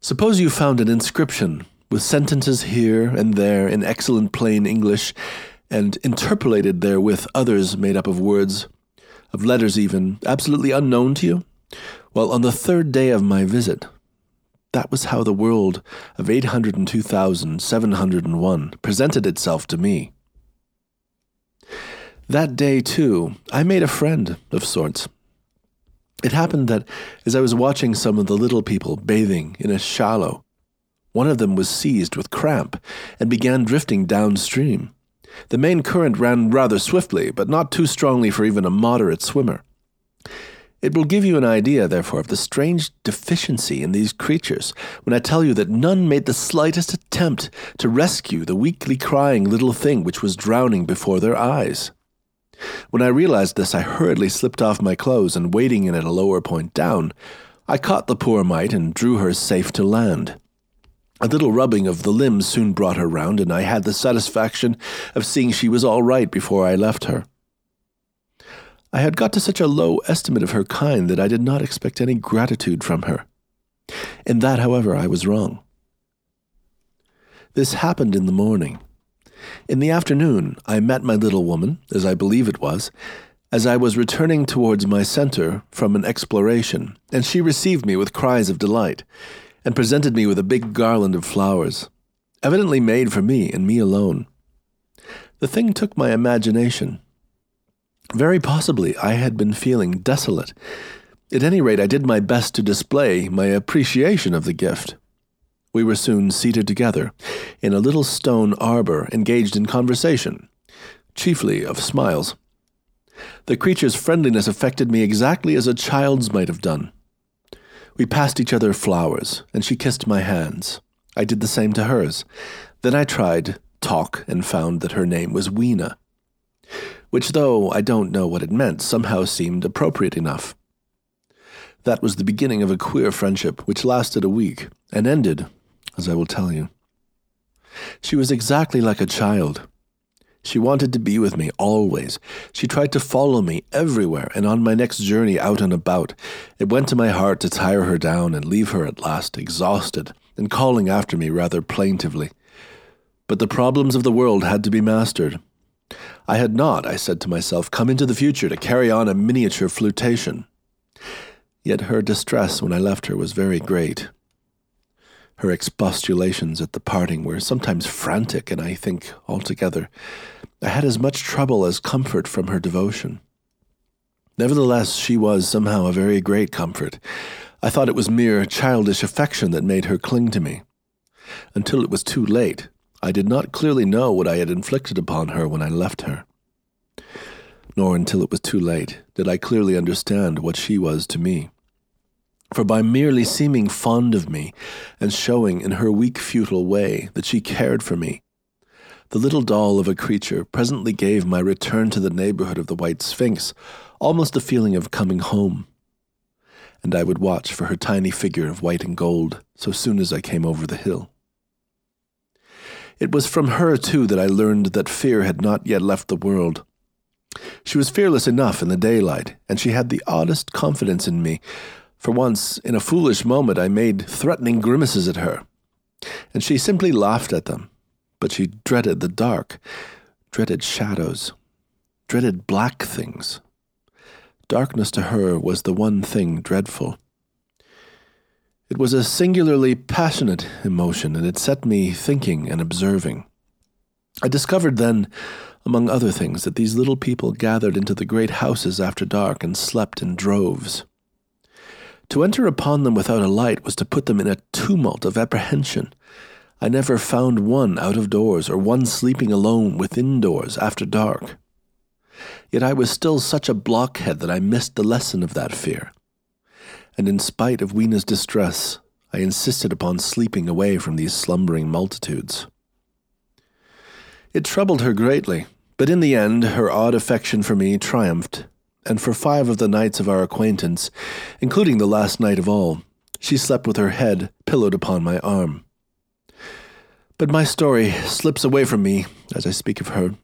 Suppose you found an inscription with sentences here and there in excellent plain English, and interpolated therewith others made up of words, of letters even, absolutely unknown to you? Well, on the third day of my visit, that was how the world of 802,701 presented itself to me. That day, too, I made a friend of sorts. It happened that as I was watching some of the little people bathing in a shallow, one of them was seized with cramp and began drifting downstream. The main current ran rather swiftly, but not too strongly for even a moderate swimmer. It will give you an idea, therefore, of the strange deficiency in these creatures when I tell you that none made the slightest attempt to rescue the weakly crying little thing which was drowning before their eyes. When I realized this, I hurriedly slipped off my clothes and, wading in at a lower point down, I caught the poor mite and drew her safe to land. A little rubbing of the limbs soon brought her round, and I had the satisfaction of seeing she was all right before I left her. I had got to such a low estimate of her kind that I did not expect any gratitude from her. In that, however, I was wrong. This happened in the morning. In the afternoon, I met my little woman, as I believe it was, as I was returning towards my center from an exploration, and she received me with cries of delight, and presented me with a big garland of flowers, evidently made for me and me alone. The thing took my imagination, very possibly I had been feeling desolate. At any rate, I did my best to display my appreciation of the gift. We were soon seated together in a little stone arbor, engaged in conversation, chiefly of smiles. The creature's friendliness affected me exactly as a child's might have done. We passed each other flowers, and she kissed my hands. I did the same to hers. Then I tried talk and found that her name was Weena which, though I don't know what it meant, somehow seemed appropriate enough. That was the beginning of a queer friendship which lasted a week and ended, as I will tell you. She was exactly like a child. She wanted to be with me always. She tried to follow me everywhere, and on my next journey out and about, it went to my heart to tire her down and leave her at last exhausted and calling after me rather plaintively. But the problems of the world had to be mastered, I had not, I said to myself, come into the future to carry on a miniature flirtation. Yet her distress when I left her was very great. Her expostulations at the parting were sometimes frantic, and I think, altogether, I had as much trouble as comfort from her devotion. Nevertheless, she was somehow a very great comfort. I thought it was mere childish affection that made her cling to me. Until it was too late, I did not clearly know what I had inflicted upon her when I left her. Nor until it was too late did I clearly understand what she was to me. For by merely seeming fond of me and showing in her weak, futile way that she cared for me, the little doll of a creature presently gave my return to the neighborhood of the White Sphinx almost a feeling of coming home. And I would watch for her tiny figure of white and gold so soon as I came over the hill. It was from her, too, that I learned that fear had not yet left the world. She was fearless enough in the daylight, and she had the oddest confidence in me. For once, in a foolish moment, I made threatening grimaces at her, and she simply laughed at them. But she dreaded the dark, dreaded shadows, dreaded black things. Darkness to her was the one thing dreadful. It was a singularly passionate emotion, and it set me thinking and observing. I discovered then, among other things, that these little people gathered into the great houses after dark and slept in droves. To enter upon them without a light was to put them in a tumult of apprehension. I never found one out of doors or one sleeping alone within doors after dark. Yet I was still such a blockhead that I missed the lesson of that fear and in spite of Weena's distress, I insisted upon sleeping away from these slumbering multitudes. It troubled her greatly, but in the end her odd affection for me triumphed, and for five of the nights of our acquaintance, including the last night of all, she slept with her head pillowed upon my arm. But my story slips away from me as I speak of her.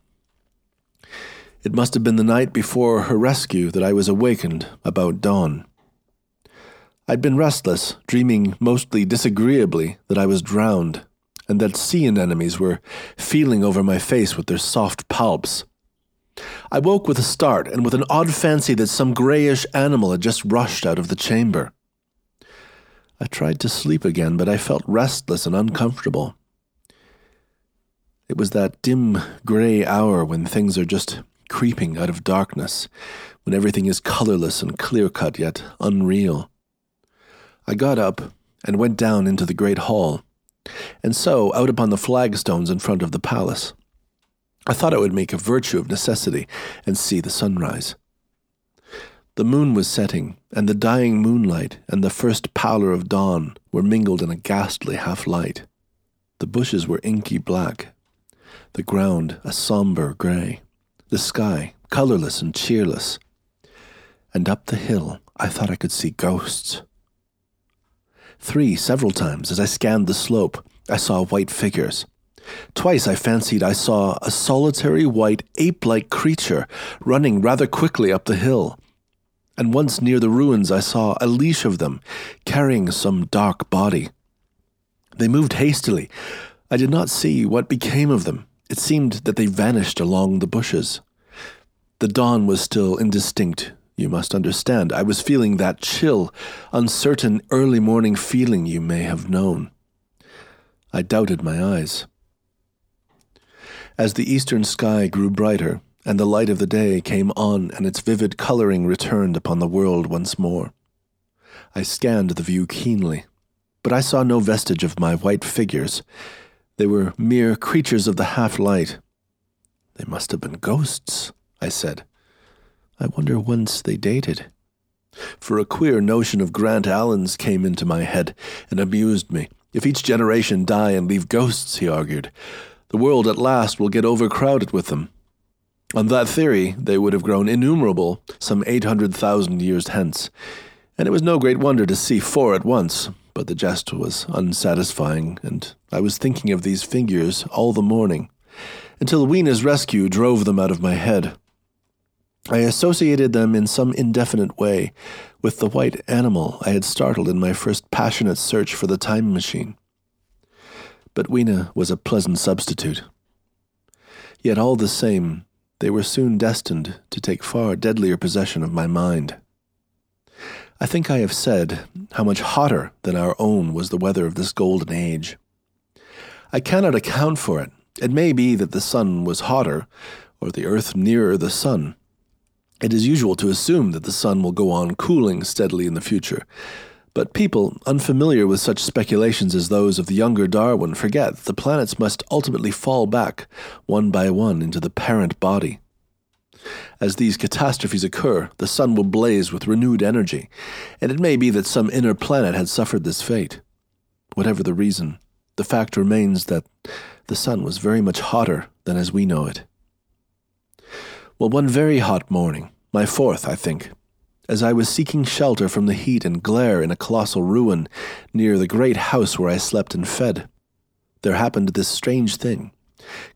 It must have been the night before her rescue that I was awakened about dawn. I'd been restless, dreaming mostly disagreeably that I was drowned, and that sea anemones were feeling over my face with their soft palps. I woke with a start and with an odd fancy that some greyish animal had just rushed out of the chamber. I tried to sleep again, but I felt restless and uncomfortable. It was that dim grey hour when things are just creeping out of darkness, when everything is colorless and clear cut yet unreal. I got up and went down into the great hall, and so out upon the flagstones in front of the palace. I thought I would make a virtue of necessity and see the sunrise. The moon was setting, and the dying moonlight and the first pallor of dawn were mingled in a ghastly half light. The bushes were inky black, the ground a sombre grey, the sky colourless and cheerless. And up the hill I thought I could see ghosts. Three, several times, as I scanned the slope, I saw white figures. Twice I fancied I saw a solitary white ape like creature running rather quickly up the hill. And once near the ruins I saw a leash of them, carrying some dark body. They moved hastily. I did not see what became of them. It seemed that they vanished along the bushes. The dawn was still indistinct, you must understand. I was feeling that chill, uncertain early morning feeling you may have known. I doubted my eyes. As the eastern sky grew brighter, and the light of the day came on, and its vivid coloring returned upon the world once more, I scanned the view keenly, but I saw no vestige of my white figures. They were mere creatures of the half light. They must have been ghosts, I said. I wonder whence they dated. For a queer notion of Grant Allen's came into my head and amused me. If each generation die and leave ghosts, he argued, the world at last will get overcrowded with them. On that theory, they would have grown innumerable some 800,000 years hence, and it was no great wonder to see four at once, but the jest was unsatisfying, and I was thinking of these figures all the morning, until Weena's rescue drove them out of my head. I associated them in some indefinite way with the white animal I had startled in my first passionate search for the time machine but Weena was a pleasant substitute. Yet all the same, they were soon destined to take far deadlier possession of my mind. I think I have said how much hotter than our own was the weather of this golden age. I cannot account for it. It may be that the sun was hotter, or the earth nearer the sun. It is usual to assume that the sun will go on cooling steadily in the future, but people unfamiliar with such speculations as those of the younger Darwin forget that the planets must ultimately fall back, one by one, into the parent body. As these catastrophes occur, the sun will blaze with renewed energy, and it may be that some inner planet had suffered this fate. Whatever the reason, the fact remains that the sun was very much hotter than as we know it. Well, one very hot morning, my fourth, I think, as I was seeking shelter from the heat and glare in a colossal ruin near the great house where I slept and fed, there happened this strange thing.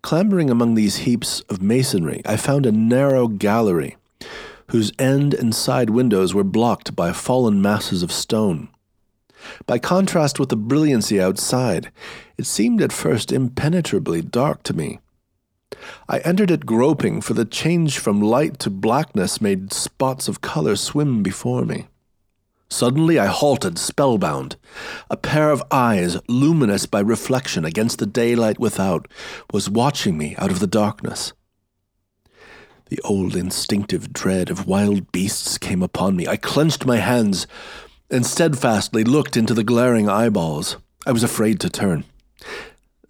Clambering among these heaps of masonry, I found a narrow gallery whose end and side windows were blocked by fallen masses of stone. By contrast with the brilliancy outside, it seemed at first impenetrably dark to me. I entered it groping, for the change from light to blackness made spots of color swim before me. Suddenly I halted, spellbound. A pair of eyes, luminous by reflection against the daylight without, was watching me out of the darkness. The old instinctive dread of wild beasts came upon me. I clenched my hands and steadfastly looked into the glaring eyeballs. I was afraid to turn.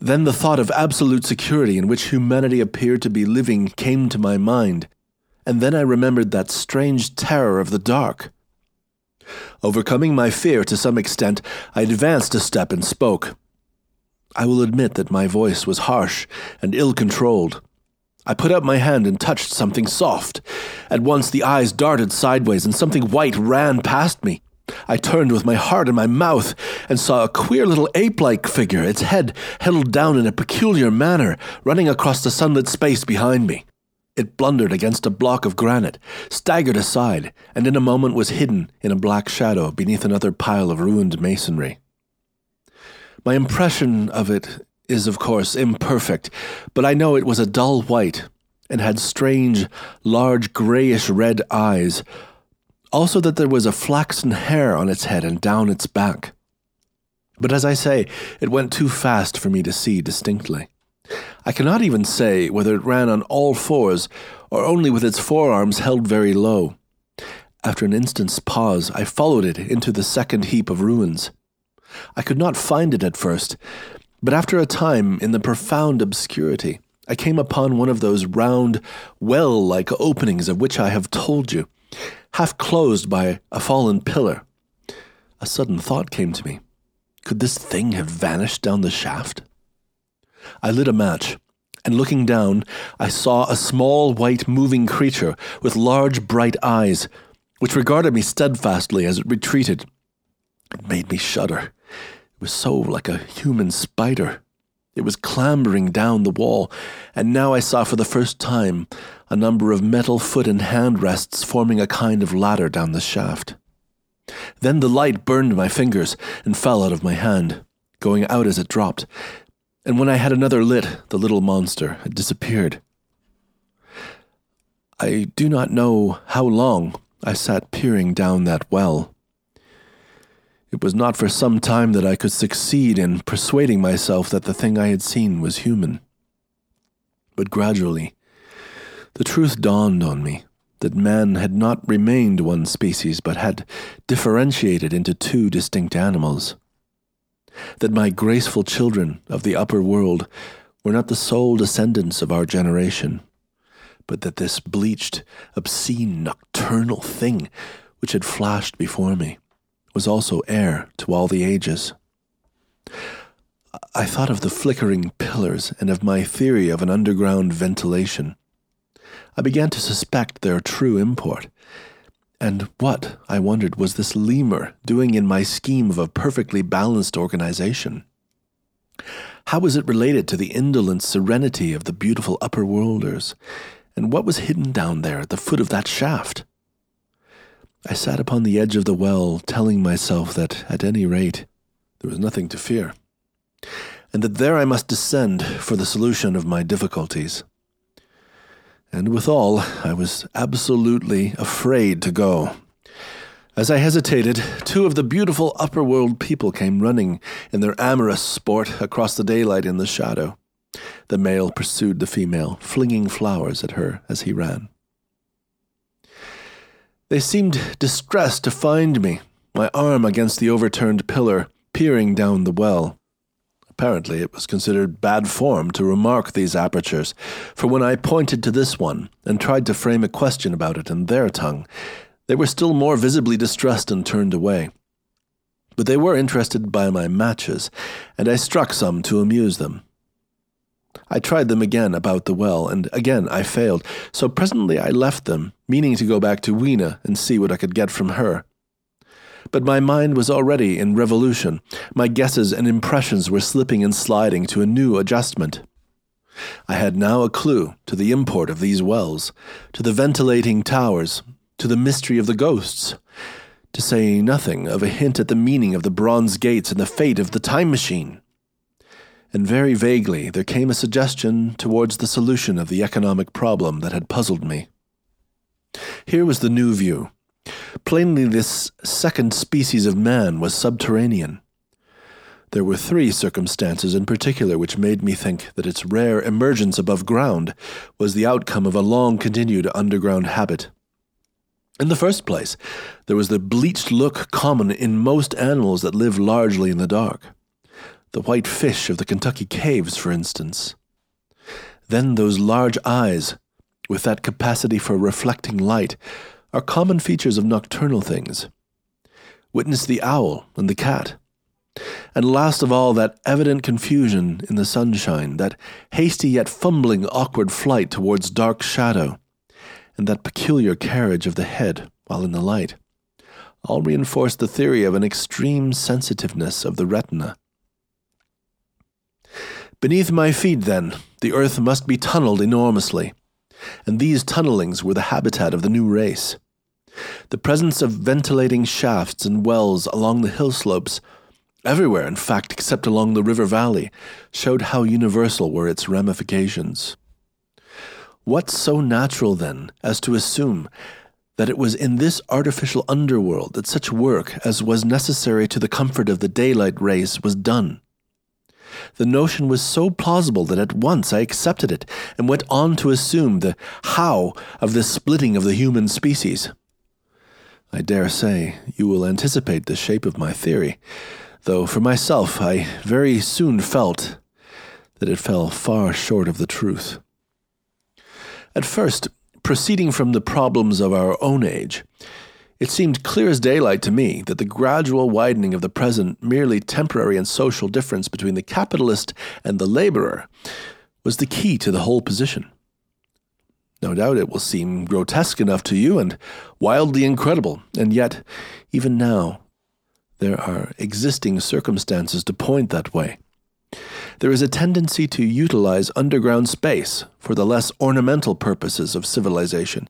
Then the thought of absolute security in which humanity appeared to be living came to my mind, and then I remembered that strange terror of the dark. Overcoming my fear to some extent, I advanced a step and spoke. I will admit that my voice was harsh and ill controlled. I put out my hand and touched something soft. At once the eyes darted sideways and something white ran past me. I turned with my heart in my mouth and saw a queer little ape like figure, its head held down in a peculiar manner, running across the sunlit space behind me. It blundered against a block of granite, staggered aside, and in a moment was hidden in a black shadow beneath another pile of ruined masonry. My impression of it is, of course, imperfect, but I know it was a dull white and had strange, large grayish red eyes also, that there was a flaxen hair on its head and down its back. But as I say, it went too fast for me to see distinctly. I cannot even say whether it ran on all fours or only with its forearms held very low. After an instant's pause, I followed it into the second heap of ruins. I could not find it at first, but after a time, in the profound obscurity, I came upon one of those round, well like openings of which I have told you, half closed by a fallen pillar. A sudden thought came to me. Could this thing have vanished down the shaft? I lit a match, and looking down, I saw a small white moving creature with large bright eyes, which regarded me steadfastly as it retreated. It made me shudder. It was so like a human spider. It was clambering down the wall, and now I saw for the first time a number of metal foot and hand rests forming a kind of ladder down the shaft. Then the light burned my fingers and fell out of my hand, going out as it dropped, and when I had another lit, the little monster had disappeared. I do not know how long I sat peering down that well. It was not for some time that I could succeed in persuading myself that the thing I had seen was human. But gradually, the truth dawned on me that man had not remained one species but had differentiated into two distinct animals. That my graceful children of the upper world were not the sole descendants of our generation, but that this bleached, obscene, nocturnal thing which had flashed before me was also heir to all the ages. I thought of the flickering pillars and of my theory of an underground ventilation. I began to suspect their true import. And what, I wondered, was this lemur doing in my scheme of a perfectly balanced organization? How was it related to the indolent serenity of the beautiful upper worlders? And what was hidden down there at the foot of that shaft? I sat upon the edge of the well, telling myself that, at any rate, there was nothing to fear, and that there I must descend for the solution of my difficulties. And withal, I was absolutely afraid to go. As I hesitated, two of the beautiful upper world people came running in their amorous sport across the daylight in the shadow. The male pursued the female, flinging flowers at her as he ran. They seemed distressed to find me, my arm against the overturned pillar, peering down the well. Apparently, it was considered bad form to remark these apertures, for when I pointed to this one and tried to frame a question about it in their tongue, they were still more visibly distressed and turned away. But they were interested by my matches, and I struck some to amuse them. I tried them again about the well, and again I failed, so presently I left them, meaning to go back to Weena and see what I could get from her. But my mind was already in revolution. My guesses and impressions were slipping and sliding to a new adjustment. I had now a clue to the import of these wells, to the ventilating towers, to the mystery of the ghosts, to say nothing of a hint at the meaning of the bronze gates and the fate of the time machine and very vaguely there came a suggestion towards the solution of the economic problem that had puzzled me. Here was the new view. Plainly, this second species of man was subterranean. There were three circumstances in particular which made me think that its rare emergence above ground was the outcome of a long continued underground habit. In the first place, there was the bleached look common in most animals that live largely in the dark the white fish of the Kentucky caves, for instance. Then those large eyes, with that capacity for reflecting light, are common features of nocturnal things. Witness the owl and the cat. And last of all, that evident confusion in the sunshine, that hasty yet fumbling awkward flight towards dark shadow, and that peculiar carriage of the head while in the light, all reinforce the theory of an extreme sensitiveness of the retina Beneath my feet, then, the earth must be tunneled enormously, and these tunnelings were the habitat of the new race. The presence of ventilating shafts and wells along the hill slopes, everywhere in fact except along the river valley, showed how universal were its ramifications. What so natural, then, as to assume that it was in this artificial underworld that such work as was necessary to the comfort of the daylight race was done? The notion was so plausible that at once I accepted it and went on to assume the how of the splitting of the human species. I dare say you will anticipate the shape of my theory, though for myself I very soon felt that it fell far short of the truth. At first, proceeding from the problems of our own age, it seemed clear as daylight to me that the gradual widening of the present merely temporary and social difference between the capitalist and the laborer was the key to the whole position. No doubt it will seem grotesque enough to you and wildly incredible, and yet, even now, there are existing circumstances to point that way. There is a tendency to utilize underground space for the less ornamental purposes of civilization.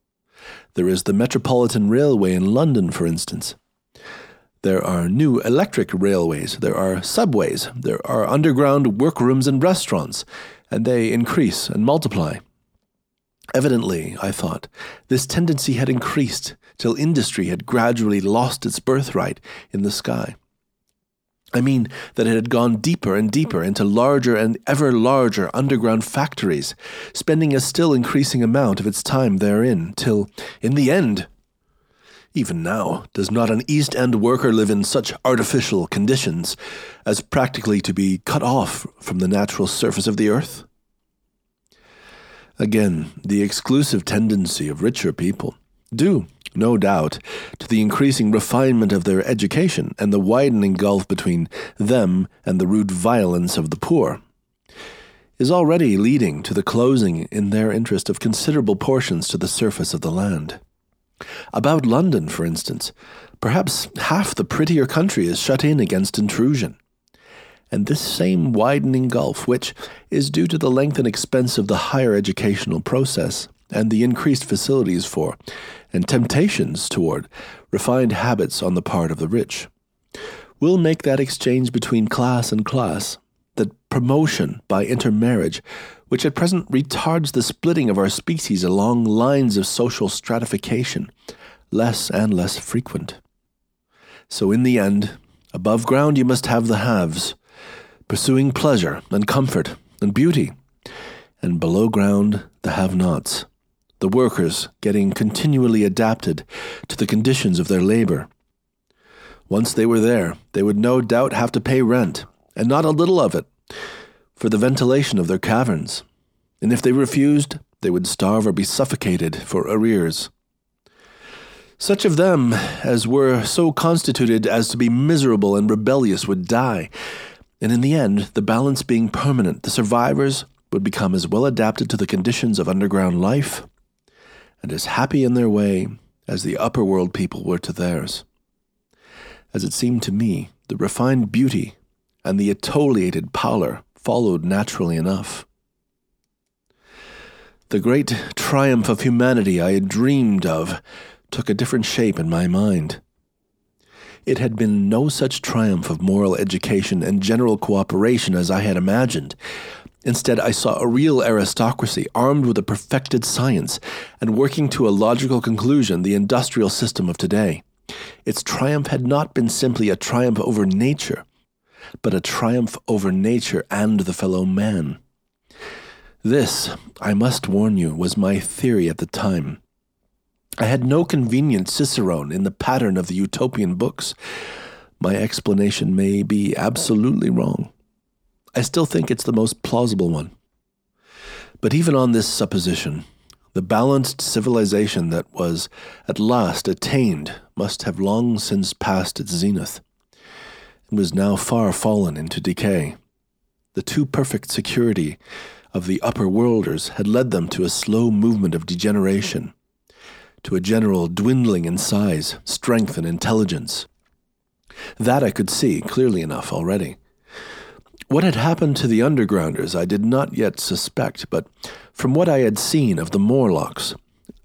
There is the Metropolitan Railway in London, for instance. There are new electric railways, there are subways, there are underground workrooms and restaurants, and they increase and multiply. Evidently, I thought, this tendency had increased till industry had gradually lost its birthright in the sky. I mean that it had gone deeper and deeper into larger and ever larger underground factories, spending a still increasing amount of its time therein, till, in the end, even now, does not an East End worker live in such artificial conditions as practically to be cut off from the natural surface of the earth? Again, the exclusive tendency of richer people due no doubt, to the increasing refinement of their education and the widening gulf between them and the rude violence of the poor, is already leading to the closing in their interest of considerable portions to the surface of the land. About London, for instance, perhaps half the prettier country is shut in against intrusion. And this same widening gulf, which is due to the length and expense of the higher educational process, and the increased facilities for, and temptations toward, refined habits on the part of the rich. We'll make that exchange between class and class, that promotion by intermarriage, which at present retards the splitting of our species along lines of social stratification, less and less frequent. So, in the end, above ground you must have the haves, pursuing pleasure and comfort and beauty, and below ground the have nots the workers getting continually adapted to the conditions of their labor. Once they were there, they would no doubt have to pay rent, and not a little of it, for the ventilation of their caverns. And if they refused, they would starve or be suffocated for arrears. Such of them as were so constituted as to be miserable and rebellious would die, and in the end, the balance being permanent, the survivors would become as well adapted to the conditions of underground life and as happy in their way as the upper world people were to theirs. As it seemed to me, the refined beauty and the etiolated pallor followed naturally enough. The great triumph of humanity I had dreamed of took a different shape in my mind. It had been no such triumph of moral education and general cooperation as I had imagined, Instead, I saw a real aristocracy armed with a perfected science and working to a logical conclusion the industrial system of today. Its triumph had not been simply a triumph over nature, but a triumph over nature and the fellow man. This, I must warn you, was my theory at the time. I had no convenient cicerone in the pattern of the utopian books. My explanation may be absolutely wrong. I still think it's the most plausible one. But even on this supposition, the balanced civilization that was at last attained must have long since passed its zenith, and was now far fallen into decay. The too perfect security of the upper worlders had led them to a slow movement of degeneration, to a general dwindling in size, strength, and intelligence. That I could see clearly enough already. What had happened to the undergrounders I did not yet suspect, but from what I had seen of the Morlocks,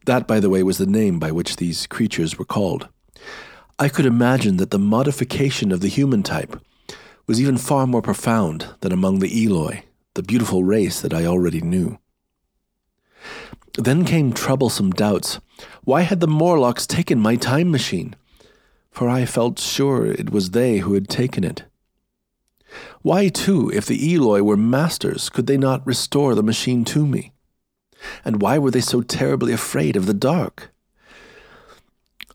that, by the way, was the name by which these creatures were called, I could imagine that the modification of the human type was even far more profound than among the Eloi, the beautiful race that I already knew. Then came troublesome doubts. Why had the Morlocks taken my time machine? For I felt sure it was they who had taken it. Why, too, if the Eloi were masters, could they not restore the machine to me? And why were they so terribly afraid of the dark?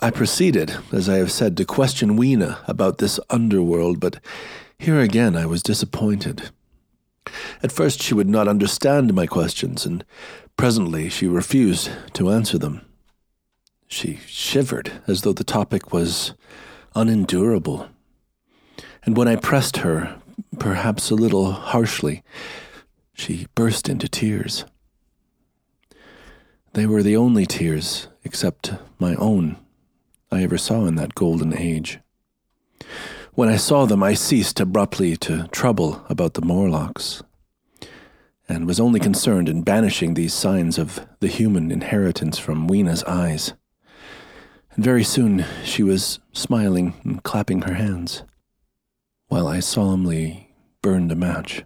I proceeded, as I have said, to question Weena about this underworld, but here again I was disappointed. At first she would not understand my questions, and presently she refused to answer them. She shivered as though the topic was unendurable. And when I pressed her, perhaps a little harshly, she burst into tears. They were the only tears, except my own, I ever saw in that golden age. When I saw them, I ceased abruptly to trouble about the Morlocks, and was only concerned in banishing these signs of the human inheritance from Weena's eyes. And very soon she was smiling and clapping her hands, while I solemnly burned a match.